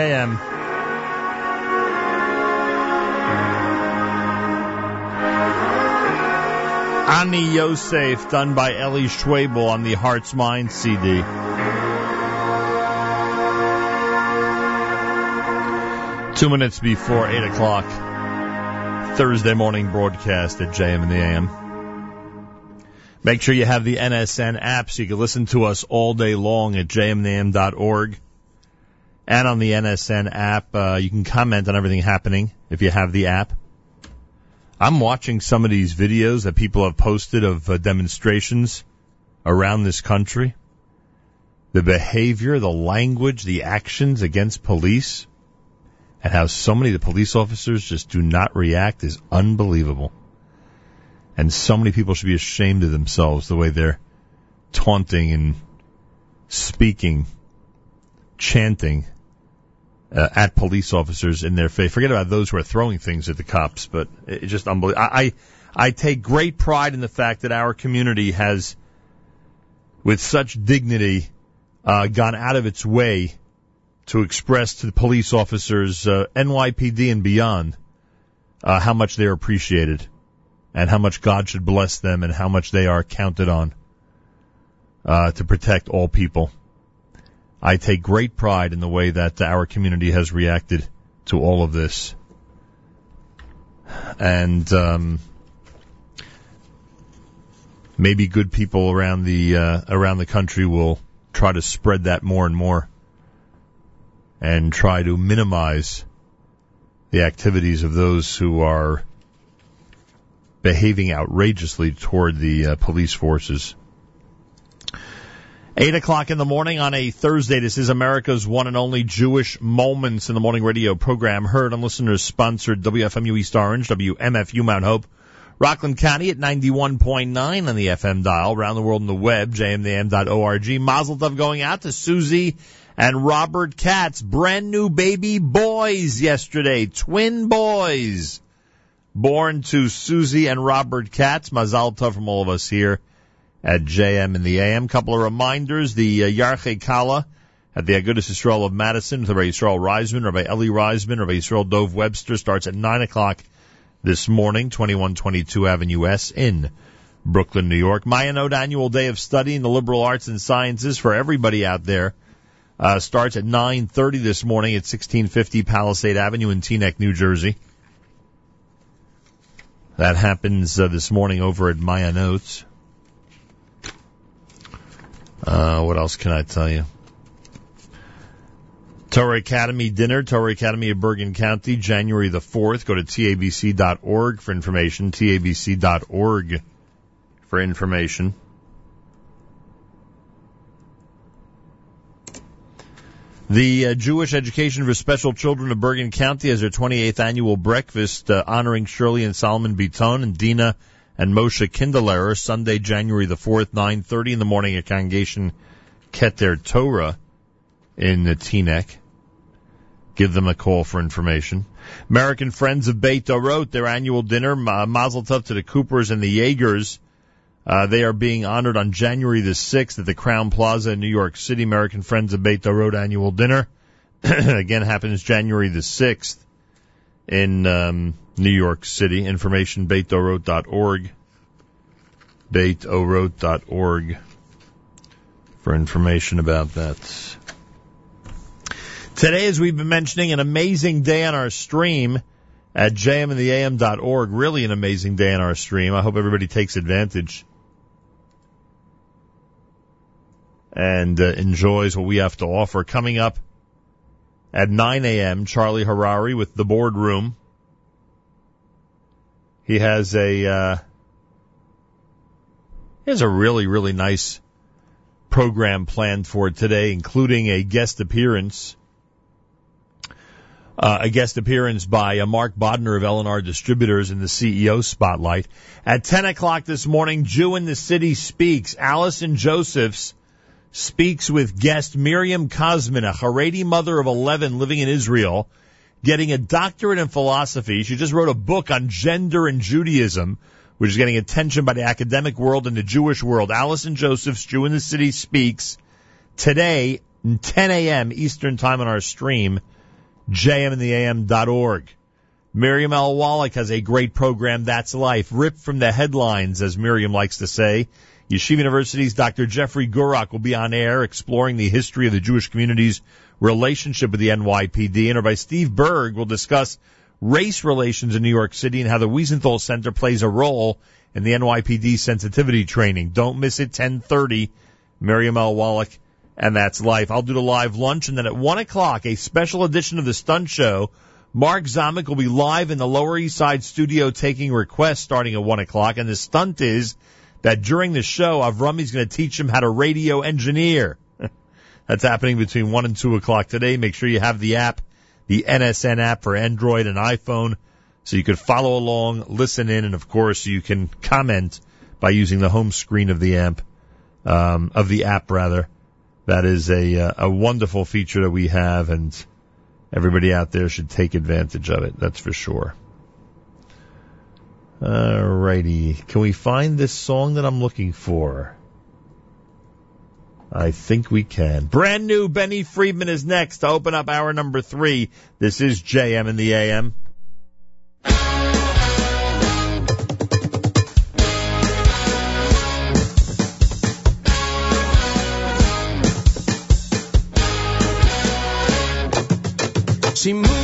AM. Ani Yosef, done by Eli Schwebel on the Heart's Mind CD. Two minutes before 8 o'clock, Thursday morning broadcast at JM in the AM. Make sure you have the NSN app so you can listen to us all day long at jmintheam.org. And on the NSN app, uh, you can comment on everything happening if you have the app. I'm watching some of these videos that people have posted of uh, demonstrations around this country. The behavior, the language, the actions against police, and how so many of the police officers just do not react is unbelievable. And so many people should be ashamed of themselves the way they're taunting and speaking, chanting uh, at police officers in their face. Forget about those who are throwing things at the cops, but it's just unbelievable. I, I, I take great pride in the fact that our community has, with such dignity, uh, gone out of its way to express to the police officers, uh, NYPD and beyond, uh, how much they're appreciated and how much God should bless them and how much they are counted on uh, to protect all people. I take great pride in the way that our community has reacted to all of this. And um, maybe good people around the uh, around the country will try to spread that more and more and try to minimize the activities of those who are behaving outrageously toward the uh, police forces. Eight o'clock in the morning on a Thursday. This is America's one and only Jewish Moments in the Morning radio program, heard on listeners sponsored WFMU East Orange, WMFU Mount Hope, Rockland County at 91.9 on the FM dial, around the world on the web, jmintheam.org. Mazel tov going out to Susie and Robert Katz, brand new baby boys yesterday, twin boys, born to Susie and Robert Katz. Mazel tov from all of us here at JM in the AM. Couple of reminders: the uh, Yarche Kala at the Agudas Yisrael of Madison, with Rabbi Yisrael Reisman, Rabbi Eli Reisman, Rabbi Yisrael Dov Webster starts at nine o'clock this morning, 2122 Avenue S in Brooklyn, New York. Mayanot Annual Day of Study in the Liberal Arts and Sciences for everybody out there. Uh, starts at 9.30 this morning at 1650 Palisade Avenue in Teaneck, New Jersey. That happens uh, this morning over at Mayanot. Uh, what else can I tell you? Torah Academy dinner, Torah Academy of Bergen County, January the 4th. Go to tabc.org for information, tabc.org for information. The uh, Jewish Education for Special Children of Bergen County has their 28th annual breakfast uh, honoring Shirley and Solomon Beaton and Dina and Moshe Kindlerer, Sunday, January the 4th, 9.30 in the morning at Congregation Keter Torah in the Teaneck. Give them a call for information. American Friends of Beit Dorot, their annual dinner, uh, Mazel Tov to the Coopers and the Jaegers. Uh, they are being honored on January the 6th at the Crowne Plaza in New York City. American Friends of Beit Dorot annual dinner. Again, happens January the 6th in um, New York City. Information, beitdorot.org. Beitdorot.org for information about that. Today, as we've been mentioning, an amazing day on our stream at jmintheam.org. Really an amazing day on our stream. I hope everybody takes advantage and uh, enjoys what we have to offer. Coming up at 9 a.m., Charlie Harary with the boardroom. He has a uh, he has a really really nice program planned for today, including a guest appearance. Uh, a guest appearance by uh, Mark Bodner of L&R Distributors in the CEO Spotlight. At 10 o'clock this morning, Jew in the City speaks. Allison Josephs speaks with guest Miriam Kosman, a Haredi mother of 11 living in Israel, getting a doctorate in philosophy. She just wrote a book on gender and Judaism, which is getting attention by the academic world and the Jewish world. Allison Josephs, Jew in the City speaks today, 10 a.m. Eastern Time on our stream jmintheam.org. Miriam L. Wallach has a great program, That's Life, ripped from the headlines, as Miriam likes to say. Yeshiva University's Dr. Jeffrey Gurock will be on air exploring the history of the Jewish community's relationship with the NYPD. And Rabbi Steve Burg will discuss race relations in New York City and how the Wiesenthal Center plays a role in the NYPD sensitivity training. Don't miss it, 1030. Miriam L. Wallach and that's life. I'll do the live lunch, and then at one o'clock, a special edition of the Stunt Show. Mark Zamek will be live in the Lower East Side studio taking requests starting at one o'clock, and the stunt is that during the show, Avrami's going to teach him how to radio engineer. That's happening between one and two o'clock today. Make sure you have the app, the NSN app for Android and iPhone, so you can follow along, listen in, and of course you can comment by using the home screen of the app, um, of the app rather. That is a uh, a wonderful feature that we have, and everybody out there should take advantage of it. That's for sure. Alrighty, can we find this song that I'm looking for? I think we can. Brand new Benny Friedman is next to open up hour number three. This is JM in the AM. She moved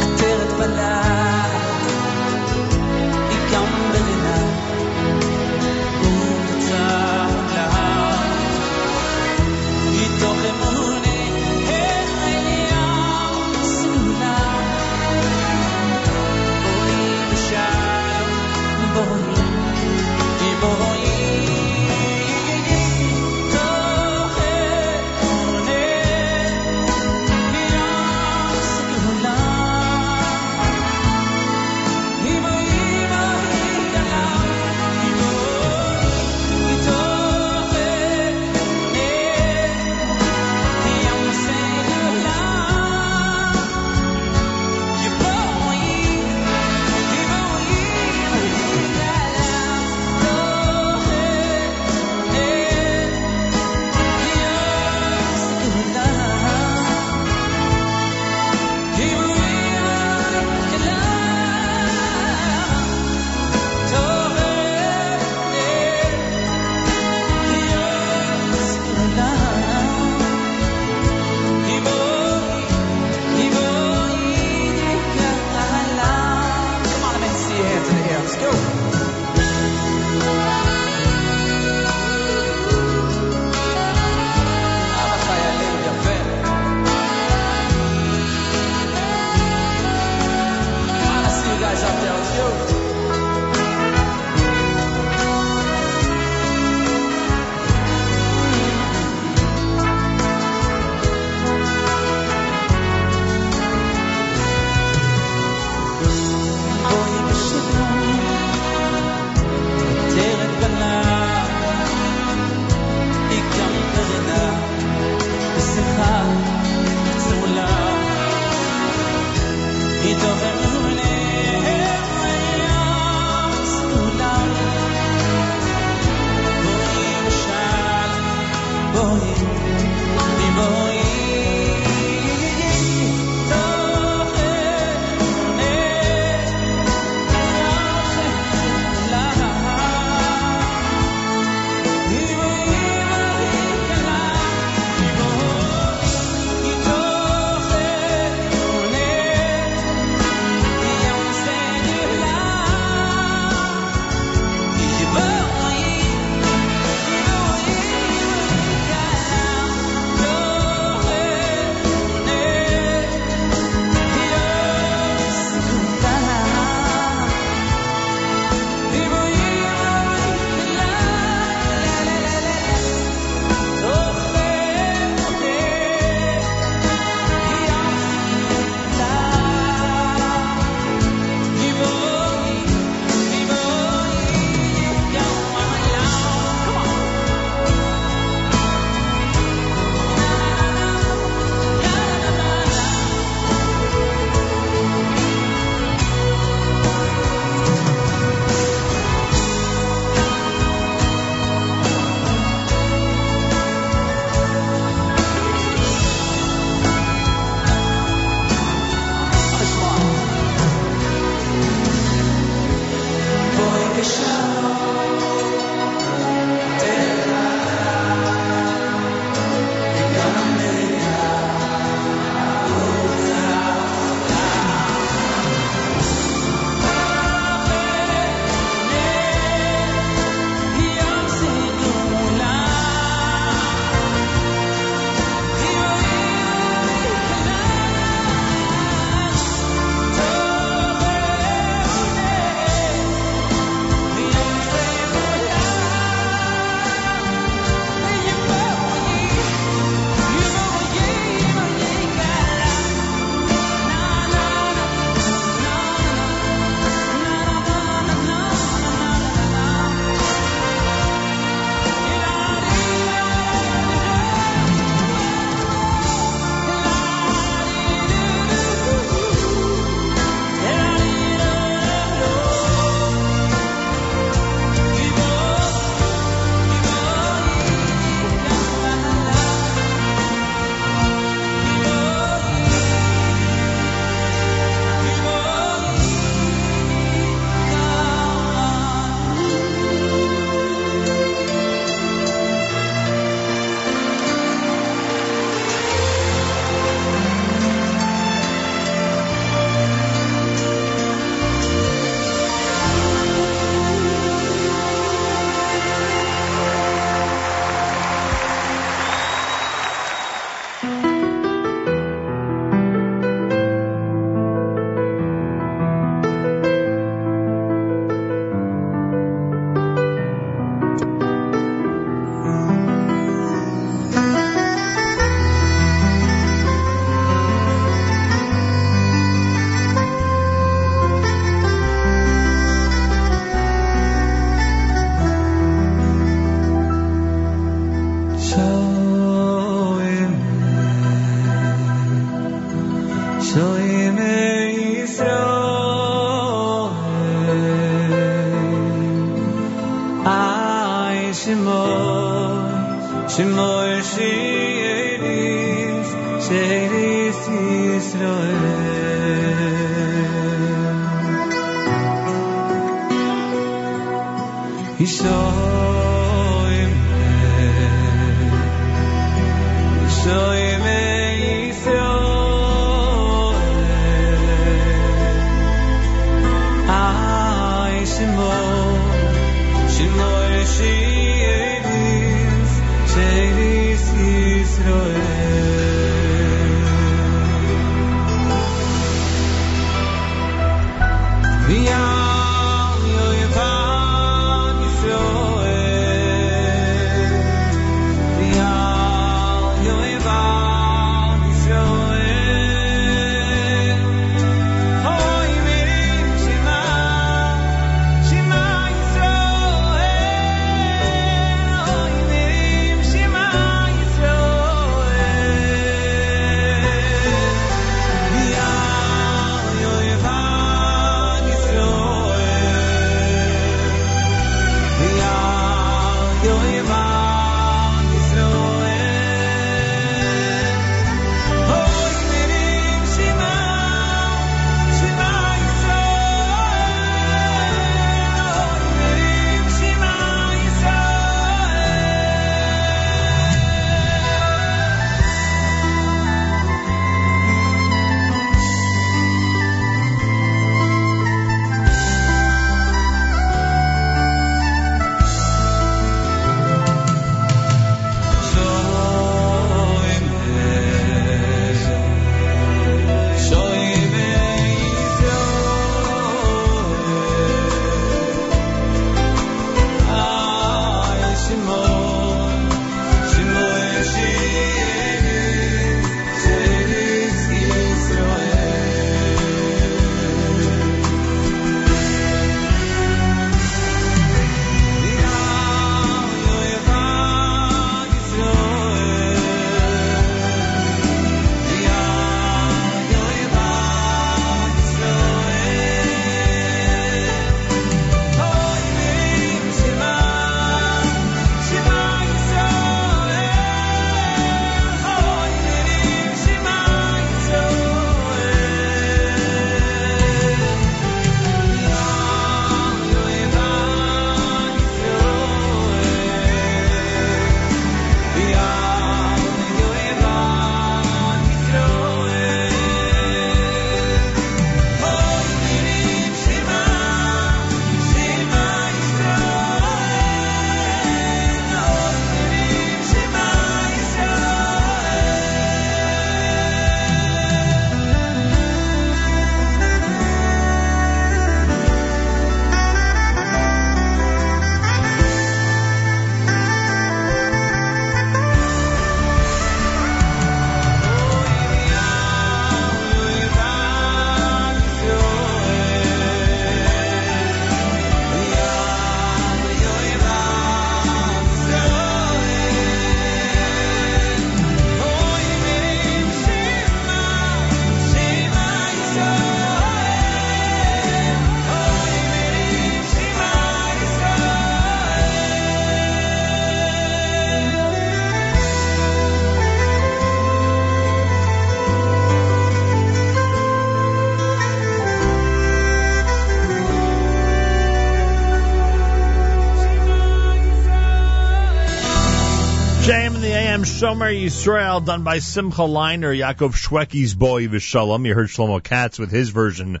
Hashem Shomer Yisrael, done by Simcha Leiner, Yaakov Shwekey's Boy Vishalom. You heard Shlomo Katz with his version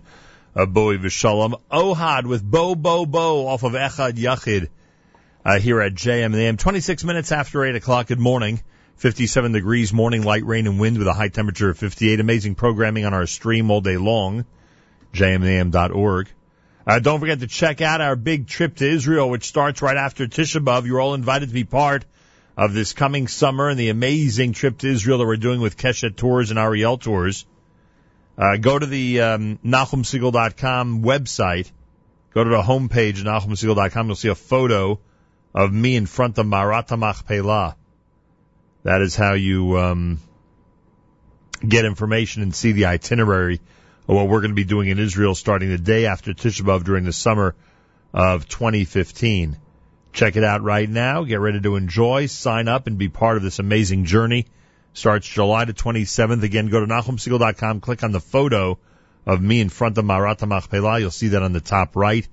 of Boy Vishalom. Ohad with Bo Bo Bo off of Echad Yachid uh, here at JM AM. 26 minutes after 8 o'clock. Good morning. 57 degrees, morning light rain and wind with a high temperature of 58. Amazing programming on our stream all day long. jmandam.org. Uh, don't forget to check out our big trip to Israel, which starts right after Tisha B'Av. You're all invited to be part of this coming summer and the amazing trip to Israel that we're doing with Keshet Tours and Ariel Tours. Uh, go to the um, NachumSegal.com website. Go to the homepage, NachumSegal.com. You'll see a photo of me in front of Machpelah. That is how you um, get information and see the itinerary of what we're going to be doing in Israel starting the day after Tisha B'Av during the summer of 2015. Check it out right now. Get ready to enjoy, sign up, and be part of this amazing journey. Starts July the 27th. Again, go to NachumSegal.com, click on the photo of me in front of Marata Machpelah. You'll see that on the top right,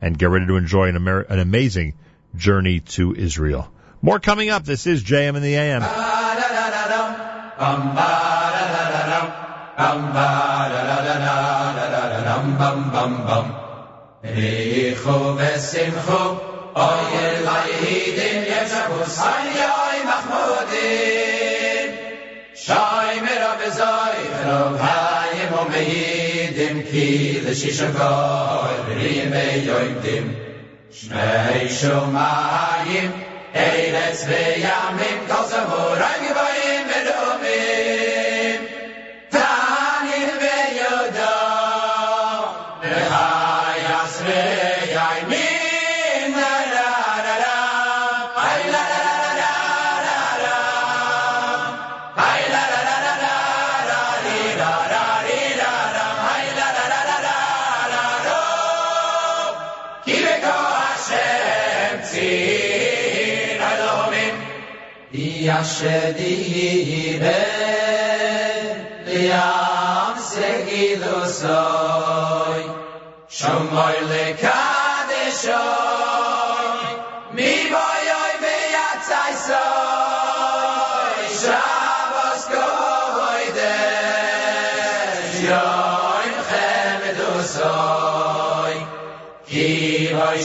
and get ready to enjoy an, Amer- an amazing journey to Israel. More coming up. This is JM in the AM. אייל לייהידים יצבוס היי מחמודים שי מרב זאי רב היי מומיידים כי לשיש גוי בריאים יוידים שמי שומיים אילץ וימים כל זמור שדיבה ליאם סגידו סוי שמוי לקדשוי מי בוי אוי ויצאי סוי. שבוס גוי דש יוי חמדו סוי כי בוי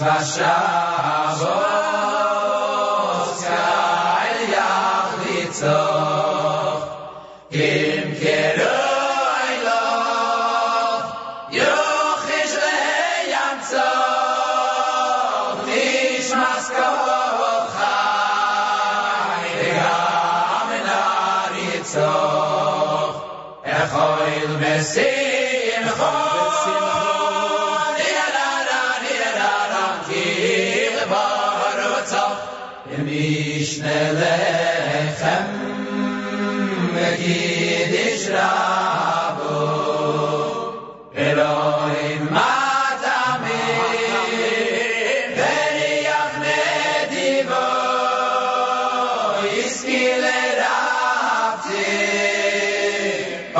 b'mitzvah lechem mekidish rabo Elohim matamim Beriach nedivo Iskile rabti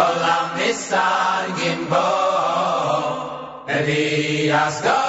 Olam nisar gimbo Elias go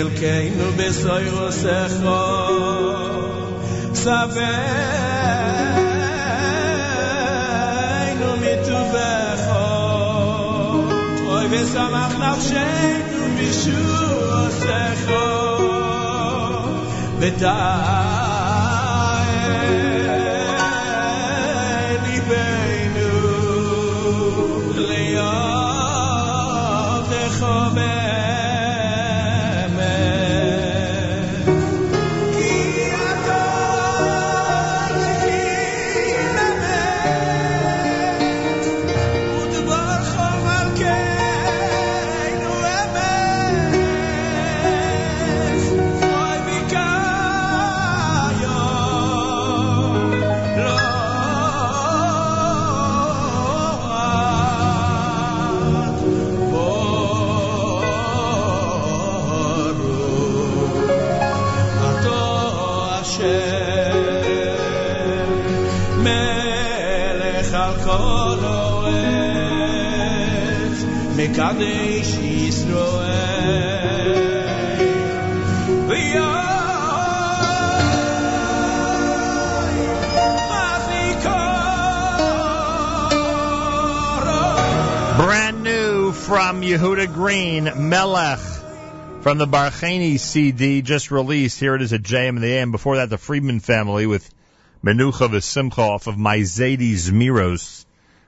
el que from CD just released. Here it is at JM and the AM. Before that, the Friedman family with Menucha V'Simcha off of Myzades Miros.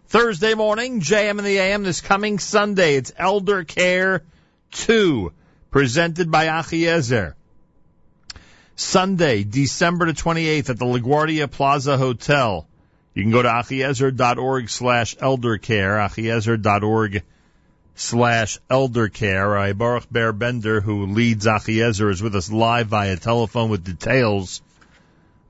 Thursday morning, JM and the AM this coming Sunday. It's Elder Care 2, presented by Achiezer. Sunday, December the 28th at the LaGuardia Plaza Hotel You can go to achiezer.org slash eldercare, achiezer.org slash elder care. Rabbi Baruch Ber Bender, who leads Achiezer, is with us live via telephone with details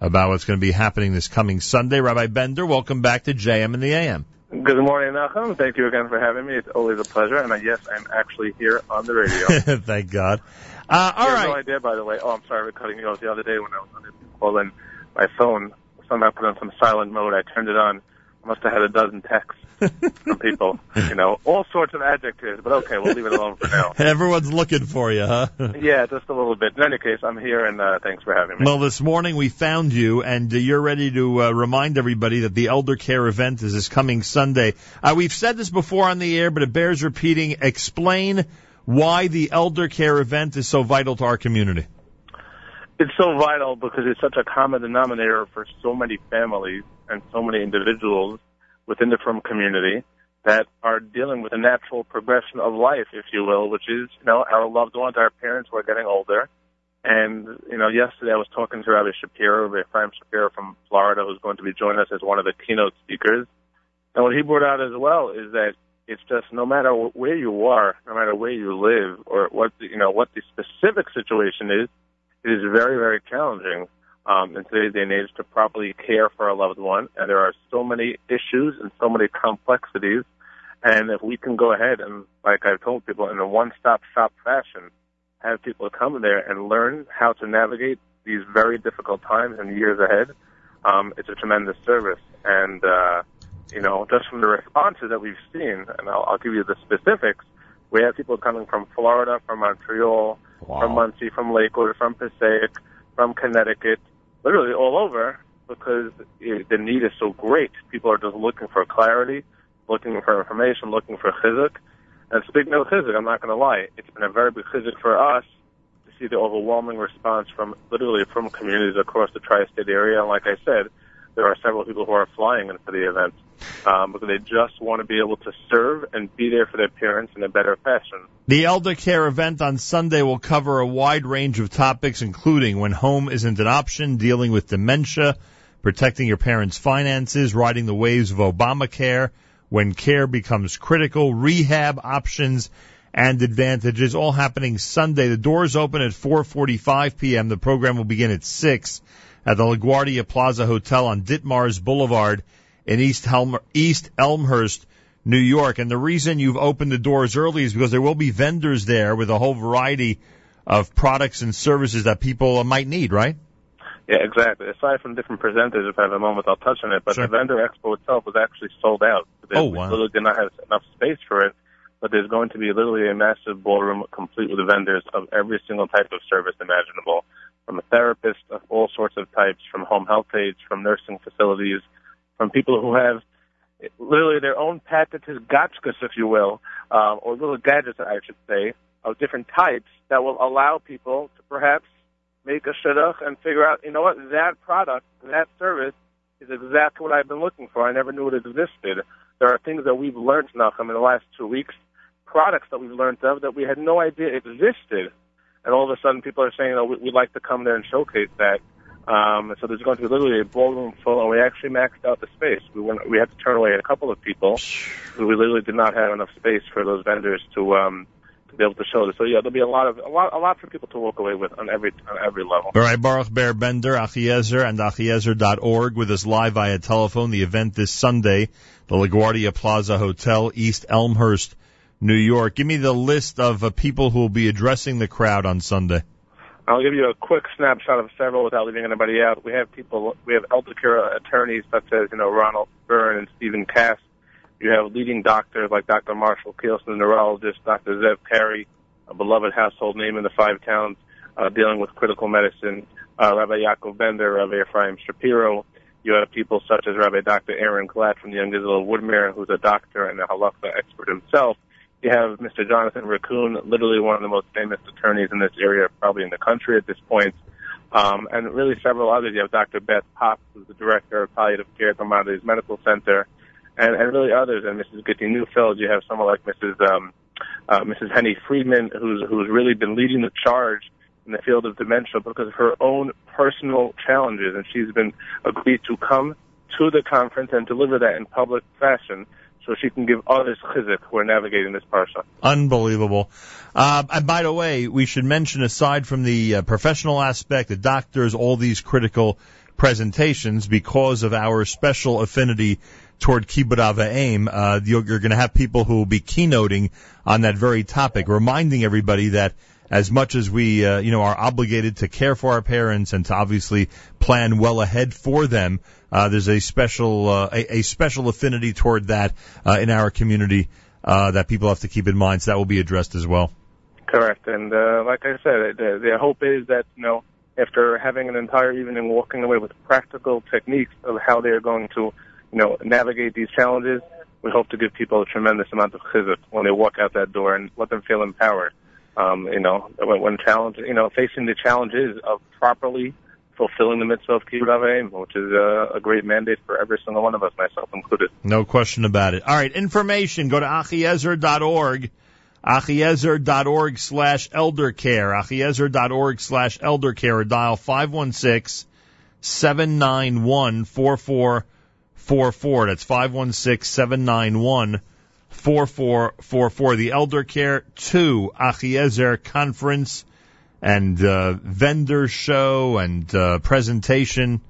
about what's going to be happening this coming Sunday. Rabbi Bender, welcome back to JM and the AM. Good morning, Nachum. Thank you again for having me. It's always a pleasure. And uh, yes, I'm actually here on the radio. Thank God. Uh, all right. have no idea, by the way. Oh, I'm sorry for cutting you off the other day when I was on the call and my phone somehow put on some silent mode. I turned it on. Must have had a dozen texts from people. You know, all sorts of adjectives. But okay, we'll leave it alone for now. Everyone's looking for you, huh? Yeah, just a little bit. In any case, I'm here, and uh, thanks for having me. Well, this morning we found you, and uh, you're ready to uh, remind everybody that the Elder Care event is this coming Sunday. Uh, we've said this before on the air, but it bears repeating. Explain why the Elder Care event is so vital to our community. It's so vital because it's such a common denominator for so many families and so many individuals within the frum community that are dealing with a natural progression of life, if you will, which is, you know, our loved ones, our parents who are getting older. And, you know, yesterday I was talking to Rabbi Shapiro, Rabbi Ephraim Shapiro from Florida, who's going to be joining us as one of the keynote speakers. And what he brought out as well is that it's just no matter where you are, no matter where you live, or what the, you know what the specific situation is, it is very very challenging um, in today's day and age to properly care for a loved one. And there are so many issues and so many complexities. And if we can go ahead and, like I've told people, in a one-stop shop fashion, have people come there and learn how to navigate these very difficult times and years ahead, um, it's a tremendous service. And uh, you know, just from the responses that we've seen, and I'll, I'll give you the specifics. We have people coming from Florida, from Montreal, from Monsey, from Lakewood, from Passaic, from Connecticut, literally all over, because it, the need is so great. People are just looking for clarity, looking for information, looking for chizuk. And speaking of chizuk, I'm not going to lie, it's been a very big chizuk for us to see the overwhelming response from literally from communities across the tri-state area. And like I said, there are several people who are flying in for the event um, because they just want to be able to serve and be there for their parents in a better fashion. The Elder Care event on Sunday will cover a wide range of topics, including when home isn't an option, dealing with dementia, protecting your parents' finances, riding the waves of Obamacare, when care becomes critical, rehab options, and advantages, all happening Sunday. The doors open at 4.45 p.m. The program will begin at 6 at the LaGuardia Plaza Hotel on Ditmars Boulevard in East, Helm- East Elmhurst, New York. And the reason you've opened the doors early is because there will be vendors there with a whole variety of products and services that people might need, right? Yeah, exactly. Aside from different presenters, if I have a moment, I'll touch on it. But Sure. the vendor expo itself was actually sold out. Oh, they Oh, we wow. literally did not have enough space for it. But there's going to be literally a massive ballroom complete with vendors of every single type of service imaginable, from a therapist of all sorts of types, from home health aides, from nursing facilities, from people who have literally their own patented gotchkas, if you will, uh, or little gadgets, I should say, of different types that will allow people to perhaps make a shidduch and figure out, you know what, that product, that service is exactly what I've been looking for. I never knew it existed. There are things that we've learned, Nachum, in the last two weeks, products that we've learned of that we had no idea existed. And all of a sudden people are saying, oh, we- we'd like to come there and showcase that. Um, so there's going to be literally a ballroom full, and we actually maxed out the space. We went, we had to turn away a couple of people. We literally did not have enough space for those vendors to um, to be able to show this. So yeah, there'll be a lot of a lot a lot for people to walk away with on every on every level. All right, Baruch Ber Bender, Achiezer, and Achiezer.org with us live via telephone. The event this Sunday, the LaGuardia Plaza Hotel, East Elmhurst, New York. Give me the list of uh, people who will be addressing the crowd on Sunday. I'll give you a quick snapshot of several without leaving anybody out. We have people, we have elder care attorneys such as, you know, Ronald Byrne and Stephen Cass. You have leading doctors like Dr. Marshall Kielson, a neurologist, Dr. Zev Perry, a beloved household name in the five towns, uh, dealing with critical medicine, uh, Rabbi Yaakov Bender, Rabbi Ephraim Shapiro. You have people such as Rabbi Dr. Aaron Glatt from the Young Israel Woodmere, who's a doctor and a halakha expert himself. You have Mr. Jonathan Raccoon, literally one of the most famous attorneys in this area, probably in the country at this point. Um, and really several others. You have Dr. Beth Popp, who's the director of palliative care at Maimonides Medical Center, and, and really others. And Mrs. Gitti Newfield, you have someone like Mrs. Um, uh, Mrs. Henny Friedman, who's who's really been leading the charge in the field of dementia because of her own personal challenges, and she's been agreed to come to the conference and deliver that in public fashion so she can give others chizuk who are navigating this parsha. Unbelievable. Uh, and by the way, we should mention, aside from the uh, professional aspect, the doctors, all these critical presentations, because of our special affinity toward Kibbud Av V'Em, uh, you're, you're going to have people who will be keynoting on that very topic, reminding everybody that as much as we, uh, you know, are obligated to care for our parents and to obviously plan well ahead for them, uh, there's a special, uh, a, a special affinity toward that uh, in our community uh, that people have to keep in mind. So that will be addressed as well. Correct. And uh, like I said, the, the hope is that, you know, after having an entire evening walking away with practical techniques of how they're going to, you know, navigate these challenges, we hope to give people a tremendous amount of chizuk when they walk out that door and let them feel empowered. Um, you know, when, when challenge, you know, facing the challenges of properly fulfilling the mitzvah of Kibbud Av V'Em, which is a, a great mandate for every single one of us, myself included. No question about it. All right, information. Go to achiezer.org. Achiezer.org slash eldercare. Achiezer.org slash eldercare or dial 516 791 4444. That's 516 791 4444. The Elder Care 2 Achiezer Conference and uh, vendor show and uh, presentation,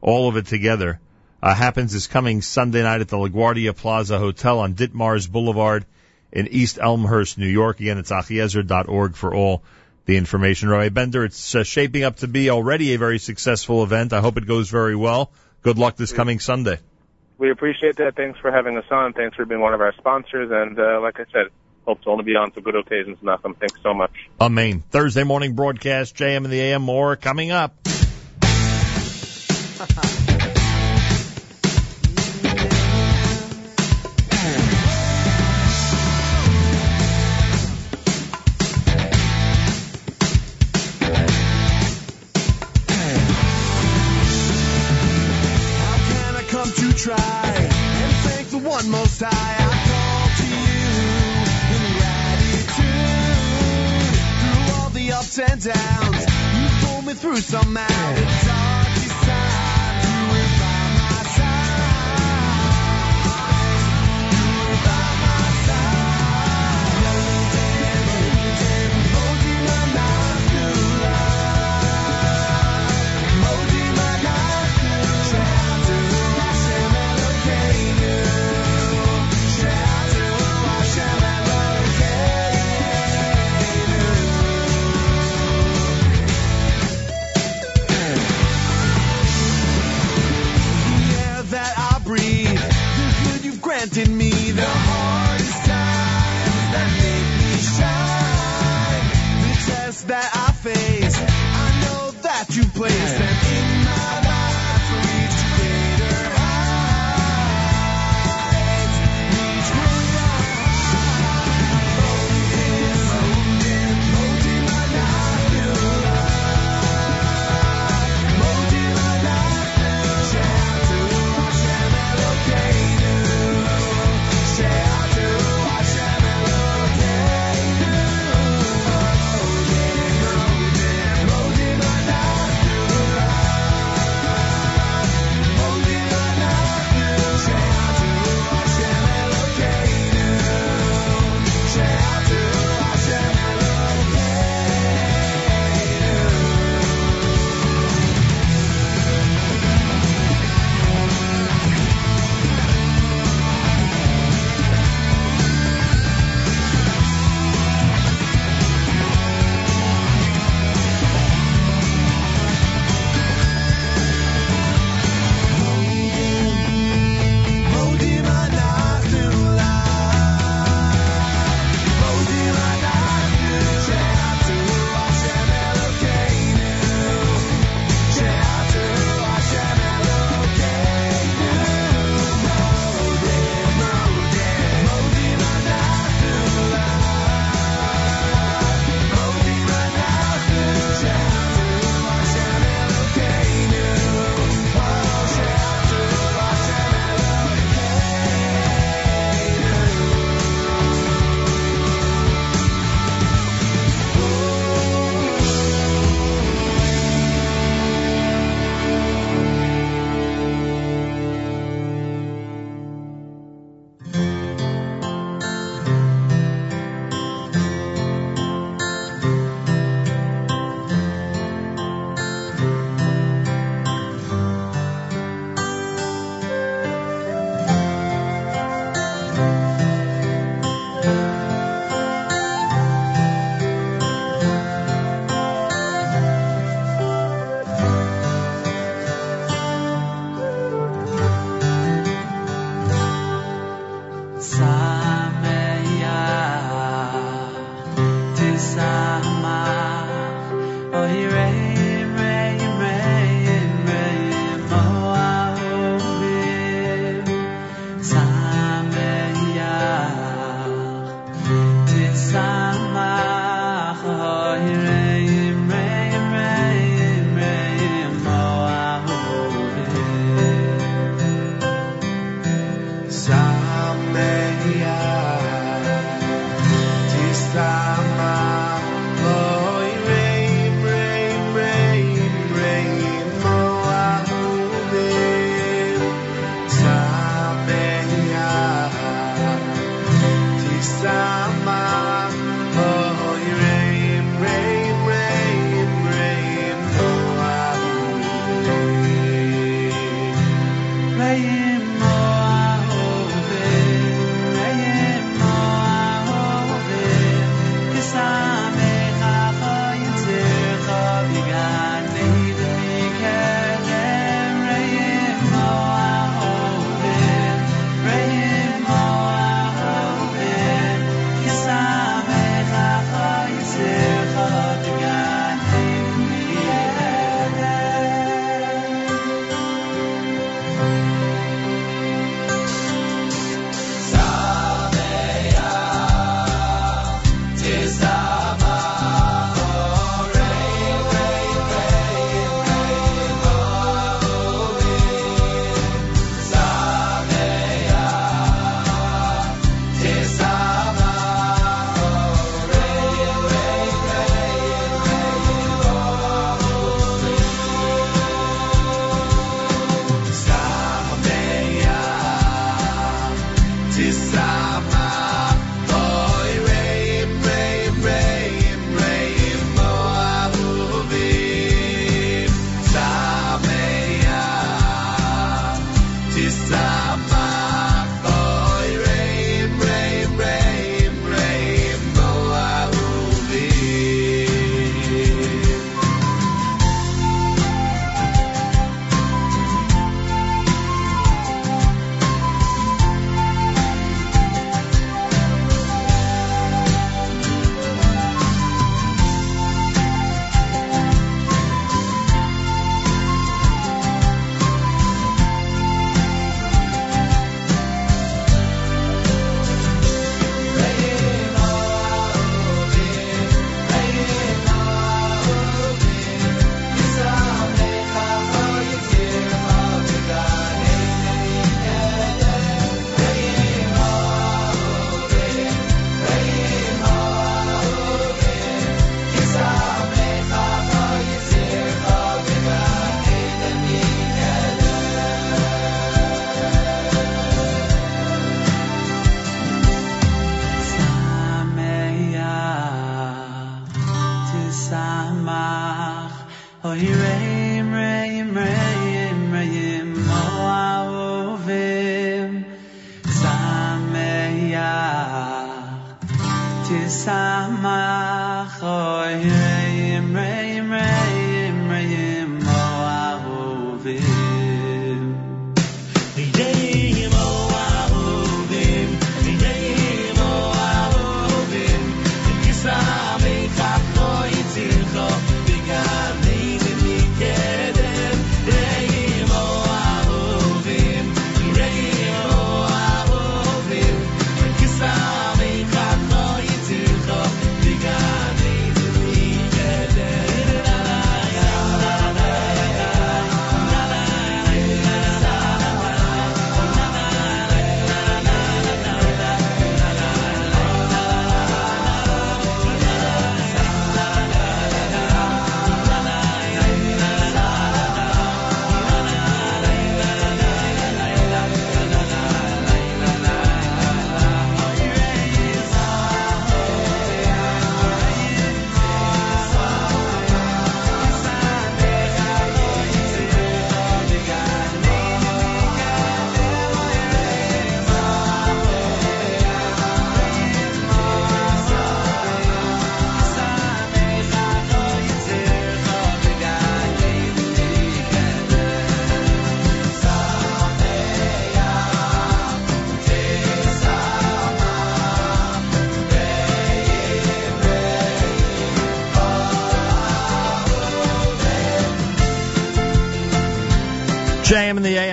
all of it together. Uh, happens this coming Sunday night at the LaGuardia Plaza Hotel on Ditmars Boulevard in East Elmhurst, New York. Again, it's achiezer.org for all the information. Rabbi Bender, it's uh, shaping up to be already a very successful event. I hope it goes very well. Good luck this coming Sunday. We appreciate that. Thanks for having us on. Thanks for being one of our sponsors. And uh, like I said, hope to only be on for good occasions, Malcolm. Thanks so much. Amen. Thursday morning broadcast, JM and the AM. More coming up. pulled me through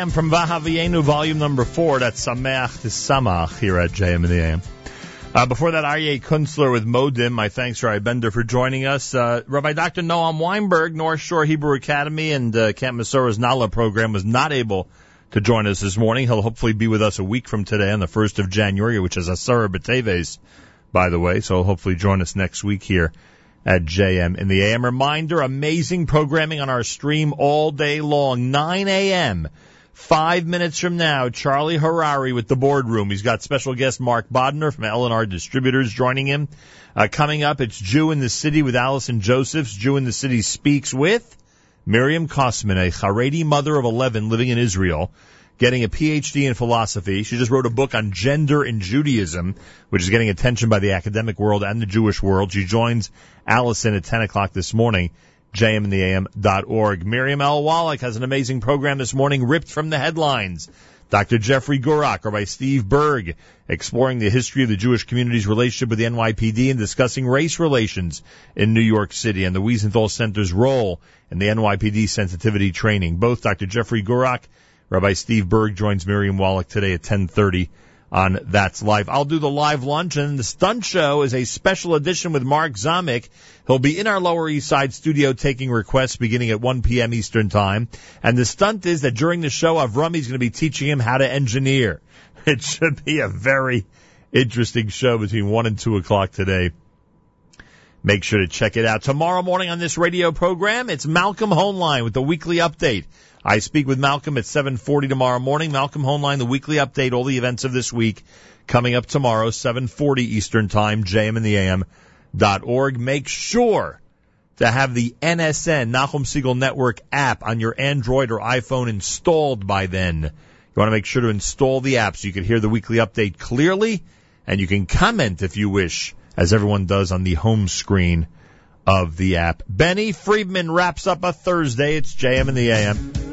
AM from Vahavienu, volume number four. That's Sameach to Samach here at JM in the AM. Uh, before that, Aryeh Kunstler with Modim. My thanks, Rabbi Bender, for joining us. Uh, Rabbi Dr. Noam Weinberg, North Shore Hebrew Academy and uh, Camp Masora's Nala program, was not able to join us this morning. He'll hopefully be with us a week from today on the 1st of January, which is Asara B'Teves, by the way. So he'll hopefully join us next week here at JM in the AM. Reminder, amazing programming on our stream all day long, 9 a.m. Five minutes from now, Charlie Harary with the boardroom. He's got special guest Mark Bodner from L&R Distributors joining him. Uh, coming up, it's Jew in the City with Allison Josephs. Jew in the City speaks with Miriam Kosman, a Haredi mother of 11 living in Israel, getting a PhD in philosophy. She just wrote a book on gender in Judaism, which is getting attention by the academic world and the Jewish world. She joins Allison at 10 o'clock this morning jmintheam.org. Miriam L. Wallach has an amazing program this morning, ripped from the headlines. Dr. Jeffrey Gurock, or by Steve Burg, exploring the history of the Jewish community's relationship with the NYPD and discussing race relations in New York City and the Wiesenthal Center's role in the NYPD sensitivity training. Both Dr. Jeffrey Gurock, Rabbi Steve Burg joins Miriam Wallach today at 1030 on That's Live. I'll do the live lunch and the stunt show is a special edition with Mark Zamek. He'll be in our Lower East Side studio taking requests beginning at 1 p.m. Eastern Time. And the stunt is that during the show, Avrami's going to be teaching him how to engineer. It should be a very interesting show between 1 and 2 o'clock today. Make sure to check it out. Tomorrow morning on this radio program, it's Malcolm Hoenlein with the weekly update. I speak with Malcolm at 7:40 tomorrow morning. Malcolm Hoenlein, the weekly update, all the events of this week coming up tomorrow, 7:40 Eastern Time, jmintheam.org. Make sure to have the NSN Nachum Segal Network app on your Android or iPhone installed by then. You want to make sure to install the app so you can hear the weekly update clearly, and you can comment if you wish, as everyone does on the home screen of the app. Benny Friedman wraps up a Thursday. It's JM in the AM.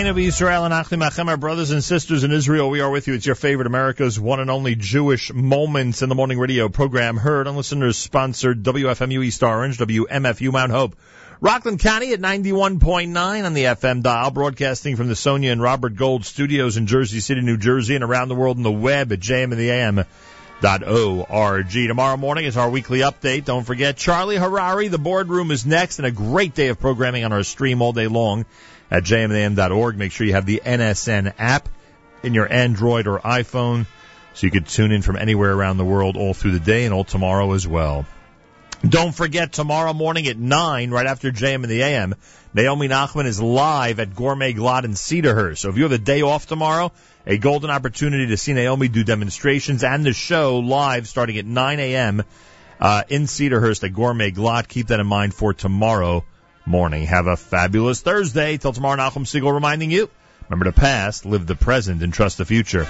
Achenu Israel and Achim Achem, our brothers and sisters in Israel, we are with you. It's your favorite America's one and only Jewish Moments in the Morning radio program, heard on listeners sponsored WFMU East Orange, WMFU Mount Hope. Rockland County at 91.9 on the FM dial, broadcasting from the Sonia and Robert Gold studios in Jersey City, New Jersey, and around the world on the web at jmintheam.org. Tomorrow morning is our weekly update. Don't forget, Charlie Harary, the boardroom is next, and a great day of programming on our stream all day long at jmintheam.org. Make sure you have the NSN app in your Android or iPhone so you can tune in from anywhere around the world all through the day and all tomorrow as well. Don't forget tomorrow morning at 9, right after JM and the AM, Naomi Nachman is live at Gourmet Glatt in Cedarhurst. So if you have a day off tomorrow, a golden opportunity to see Naomi do demonstrations and the show live starting at 9 a.m. Uh, in Cedarhurst at Gourmet Glatt. Keep that in mind for tomorrow morning. Have a fabulous Thursday. Till tomorrow, Nachum Segal reminding you, remember the past, live the present, and trust the future.